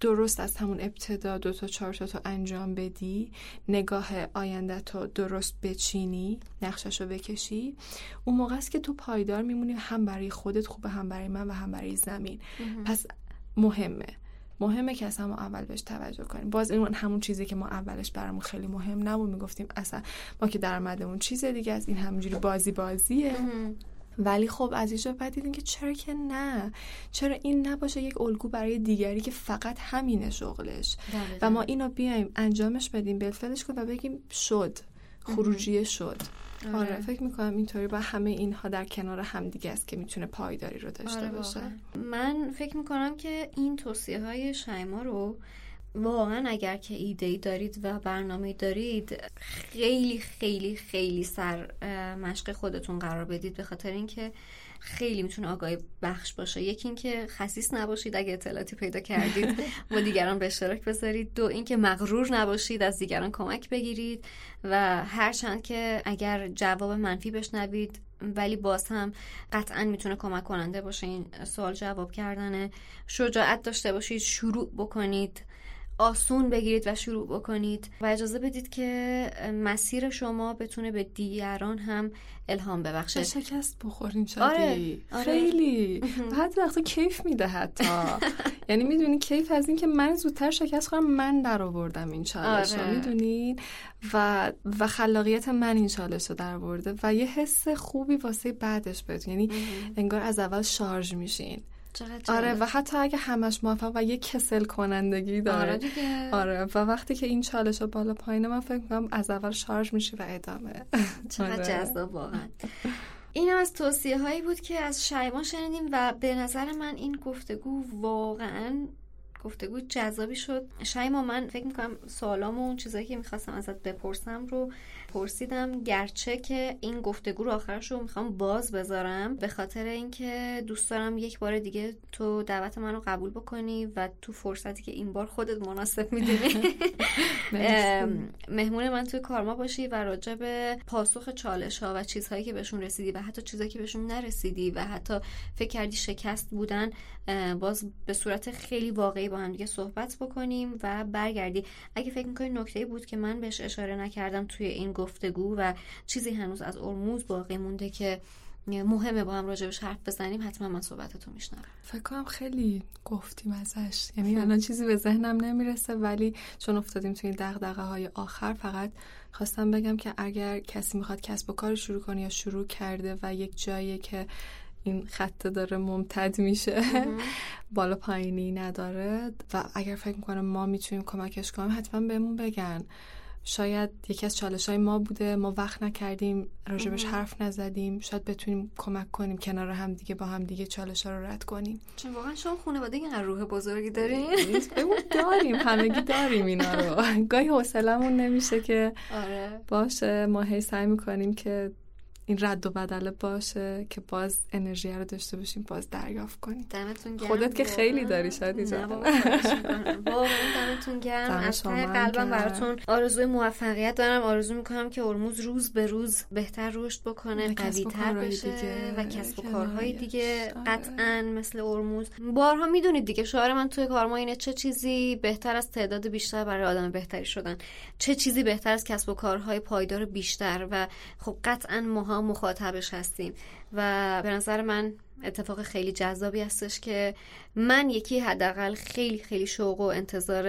درست از همون ابتدا دو تا چهار تا تو انجام بدی نگاه آینده تو درست بچینی نقشش رو بکشی اون موقع است که تو پایدار میمونی هم برای خودت خوبه هم برای من و هم برای زمین. پس مهمه. مهمه که اصلا ما اول بهش توجه کنیم. باز این همون چیزی که ما اولش برامون خیلی مهم نبود می‌گفتیم اصلا ما که درآمدمون چیز دیگه از این همینجوری بازی بازیه. ولی خب از اینجا بعد دیدیم که چرا که نه؟ چرا این نباشه یک الگو برای دیگری که فقط همینه شغلش؟ و ما اینو بیایم انجامش بدیم بلفلش کنیم و بگیم شد خروجی شد. آره. آره. فکر می‌کنم اینطوری با همه اینها در کنار همدیگه است که می‌تونه پایداری رو داشته آره باشه من فکر می‌کنم که این توصیه های شایما رو واقعا اگر که ایده ای دارید و برنامه دارید خیلی خیلی خیلی سر مشق خودتون قرار بدید به خاطر اینکه خیلی می‌تونه آگاهی بخش باشه. یکی اینکه خصیص نباشید اگه اطلاعاتی پیدا کردید با دیگران به اشتراک بذارید. دو اینکه مغرور نباشید از دیگران کمک بگیرید. و هرچند که اگر جواب منفی بشنوید ولی باز هم قطعا می‌تونه کمک کننده باشه این سوال جواب کردنه. شجاعت داشته باشید شروع بکنید. آسون بگیرید و شروع بکنید و اجازه بدید که مسیر شما بتونه به دیگران هم الهام ببخشه. شکست بخورین شدی آره. آره. خیلی. حتی وقتا کیف میده حتی. [LAUGHS] یعنی می‌دونی کیف از این که من زودتر شکست خورم من در آوردم این چالش آره. می‌دونین و و خلاقیت من این چالش رو در آورده و یه حس خوبی واسه بعدش بهتون یعنی انگار از اول شارژ میشین. آره و حتی اگه همش موفق و یه کسل کنندگی داره. آره, آره و وقتی که این چالش بالا پایینه من فکر کنم از اول شارژ میشه و ادامه. چقدر آره. جذاب واقعا. این از توصیه هایی بود که از شایما شنیدیم و به نظر من این گفتگو واقعا گفتگو جذابی شد. شایما من فکر می‌کنم سوالام و اون چیزایی که می‌خواستم ازت بپرسم رو پرسیدم گرچه که این گفتگو رو آخرش رو می‌خوام باز بذارم به خاطر اینکه دوست دارم یک بار دیگه تو دعوت من رو قبول بکنی و تو فرصتی که این بار خودت مناسب می‌دونی. [LAUGHS] مهمون من توی کارما باشی و راجع به پاسخ چالش ها و چیزهایی که بهشون رسیدی و حتی چیزهایی که بهشون نرسیدی و حتی فکر کردی شکست بودن باز به صورت خیلی واقعی با هم دیگه صحبت بکنیم و برگردی. اگه فکر می‌کنی نکته بود که من بهش اشاره نکردم توی این گفتگو و چیزی هنوز از ارموز باقی مونده که مهمه با هم راجبش حرف بزنیم حتما من صحبتتو میشنوم. فکر کنم خیلی گفتیم ازش. یعنی الان چیزی به ذهنم نمی‌رسه ولی چون افتادیم توی دغدغه های آخر فقط خواستم بگم که اگر کسی می‌خواد کسب و کار شروع کنه یا شروع کرده و یک جایی که این خطه داره ممتد میشه بالا پایینی نداره و اگر فکر می‌کنه ما می‌تونیم کمکش کنیم حتما بهمون بگن. شاید یکی از چالش های ما بوده. ما وقت نکردیم راجبش حرف نزدیم. شاید بتونیم کمک کنیم کنار هم دیگه با هم دیگه چالش ها رو رد کنیم. چون واقعا شما خانواده این روح بزرگی داریم داریم. همگی داریم اینا رو. [LAUGHS] گاهی حوصلمون نمیشه که آره. باشه ما هی سعی می‌کنیم که این رد و بدله باشه که باز انرژی رو داشته باشیم باز دریافت کنیم. دمتون گرم. خودت که خیلی داری شادی جان. [LAUGHS] دمتون گرم. از قلبم براتون آرزوی موفقیت دارم. آرزو می‌کنم که ارموز روز به روز بهتر رشد بکنه قوی تر بشه و کسب و کارهای دیگه. قطعا مثل ارموز بارها می‌دونید دیگه شعار من توی کارما اینه چه چیزی بهتر از تعداد بیشتر برای آدم بهتری شدن. چه چیزی بهتر از کسب و کارهای پایدار بیشتر. و خب قطعا ماها مخاطبش هستیم. و به نظر من اتفاق خیلی جذابی هستش که من یکی حداقل خیلی خیلی شوق و انتظار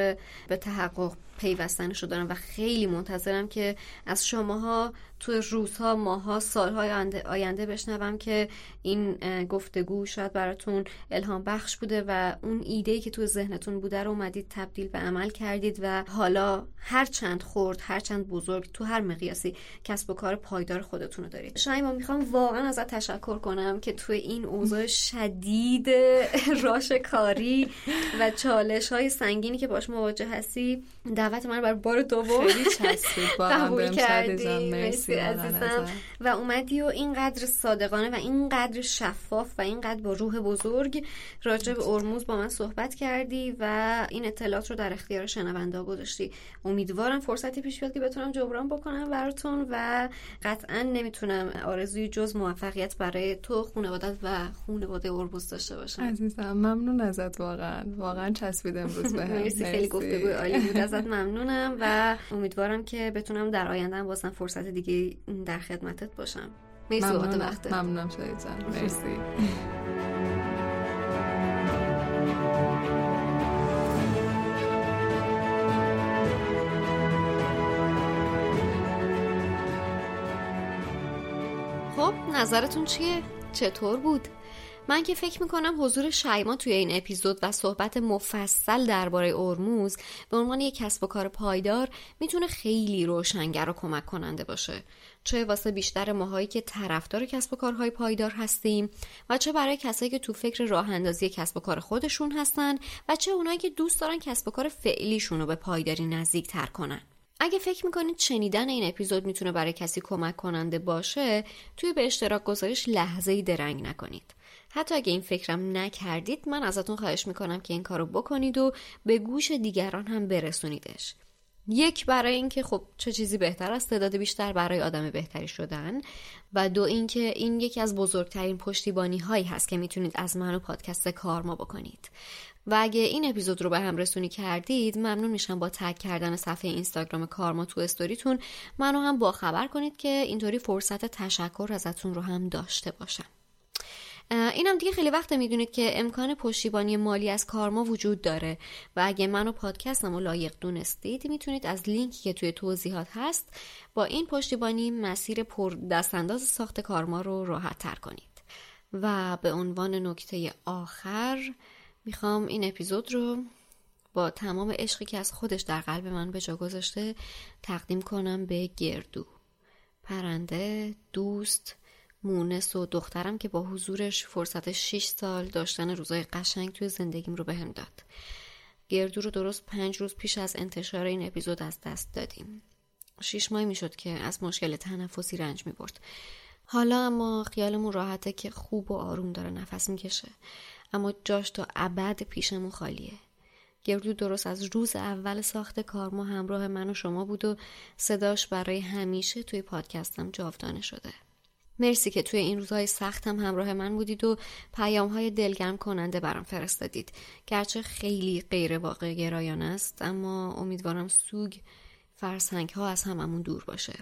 به تحقق پیوستنشو دارم و خیلی منتظرم که از شماها تو روزها ماها سالهای آینده بشنوم که این گفتگو شاید براتون الهام بخش بوده و اون ایده که تو ذهنتون بوده رو اومدید تبدیل به عمل کردید و حالا هر چند خورد هر چند بزرگ تو هر مقیاسی کسب و کار پایدار خودتون رو دارید. شایما می‌خوام واقعا ازت تشکر کنم که تو این اوضاع شدید [LAUGHS] راش کاری و چالش های سنگینی که باش مواجه هستی دعوت من بر بار دوم خیلی چسبید [LAUGHS] قبول کردی. مرسی عزیزم. و اومدی و اینقدر صادقانه و اینقدر شفاف و اینقدر با روح بزرگ راجع به ارموز با من صحبت کردی و این اطلاعات رو در اختیار شنونده گذاشتی. امیدوارم فرصتی پیش بیاد که بتونم جبران بکنم براتون و قطعا نمی‌تونم آرزوی جز موفقیت برای تو خانوادت و خانواده ارموز داشته باشم. عزیزم ممنون ازت واقعا. واقعا چسبید امروز به مرسی خیلی گفتگوی عالی بود ازت. ممنونم و امیدوارم که بتونم در آینده بازم فرصت دیگه در خدمتت باشم. مرسی بابت وقتت ممنونم شاید جان. [LAUGHS] مرسی. خب نظرتون چیه؟ چطور بود؟ من که فکر می‌کنم حضور شیما توی این اپیزود و صحبت مفصل درباره ارموز به عنوان یک کسب و کار پایدار می‌تونه خیلی روشنگر و کمک کننده باشه. چه واسه بیشتر ماهایی که طرفدار کسب و کارهای پایدار هستیم و چه برای کسایی که تو فکر راه اندازی کسب و کار خودشون هستن و چه اونایی که دوست دارن کسب و کار فعلیشون رو به پایداری نزدیک تر کنن. اگه فکر می‌کنید شنیدن این اپیزود می‌تونه برای کسی کمک کننده باشه توی به اشتراک گذاریش لحظه ای درنگ نکنید. حتی اگه این فکرم نکردید من ازتون خواهش می‌کنم که این کارو بکنید و به گوش دیگران هم برسونیدش. یک برای اینکه خب چه چیزی بهتر است تعداد بیشتر برای آدم بهتری شدن. و دو اینکه این یکی از بزرگترین پشتیبانی هایی هست که می‌تونید از من و پادکست کارما بکنید. و اگه این اپیزود رو به هم رسونی کردید ممنون میشم با تگ کردن صفحه اینستاگرام کارما تو استوریتون منو هم با خبر کنید که اینطوری فرصت تشکر ازتون رو هم داشته باشم. اینم دیگه خیلی وقت می‌دونید که امکان پشتیبانی مالی از کارما وجود داره. و اگه منو پادکستم و لایق دونستید می‌تونید از لینکی که توی توضیحات هست با این پشتیبانی مسیر پر دستانداز ساخت کارما رو راحت تر کنید. و به عنوان نکته آخر می‌خوام این اپیزود رو با تمام عشقی که از خودش در قلب من به جا گذاشته تقدیم کنم به گردو. پرنده دوست مونس و دخترم که با حضورش فرصت 6 سال داشتن روزای قشنگ توی زندگیم رو بهم داد. گردو رو درست پنج روز پیش از انتشار این اپیزود از دست دادیم. شیش ماه می‌شد که از مشکل تنفسی رنج می برد. حالا اما خیالمون راحته که خوب و آروم داره نفس می‌کشه. اما جاش تا ابد پیشمون خالیه. گردو درست از روز اول ساخت کارما همراه من و شما بود و صداش برای همیشه توی پادکستم جاودانه شده. مرسی که توی این روزهای سختم همراه من بودید و پیام های دلگرم کننده برام فرستادید. گرچه خیلی غیر واقع گرایان است اما امیدوارم سوگ فرسنگ ها از هممون دور باشه.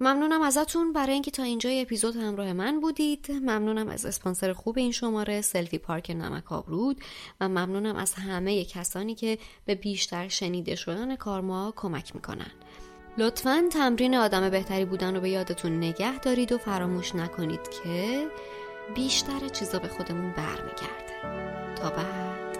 ممنونم ازتون. برای اینکه تا اینجای اپیزود همراه من بودید ممنونم از اسپانسر خوب این شماره سلفی پارک نمک آبرود و ممنونم از همه کسانی که به بیشتر شنیده شدن کارما کمک می‌کنن. لطفا تمرین آدم بهتری بودن رو به یادتون نگه دارید و فراموش نکنید که بیشتر چیزا به خودمون برمیگرده. تا بعد.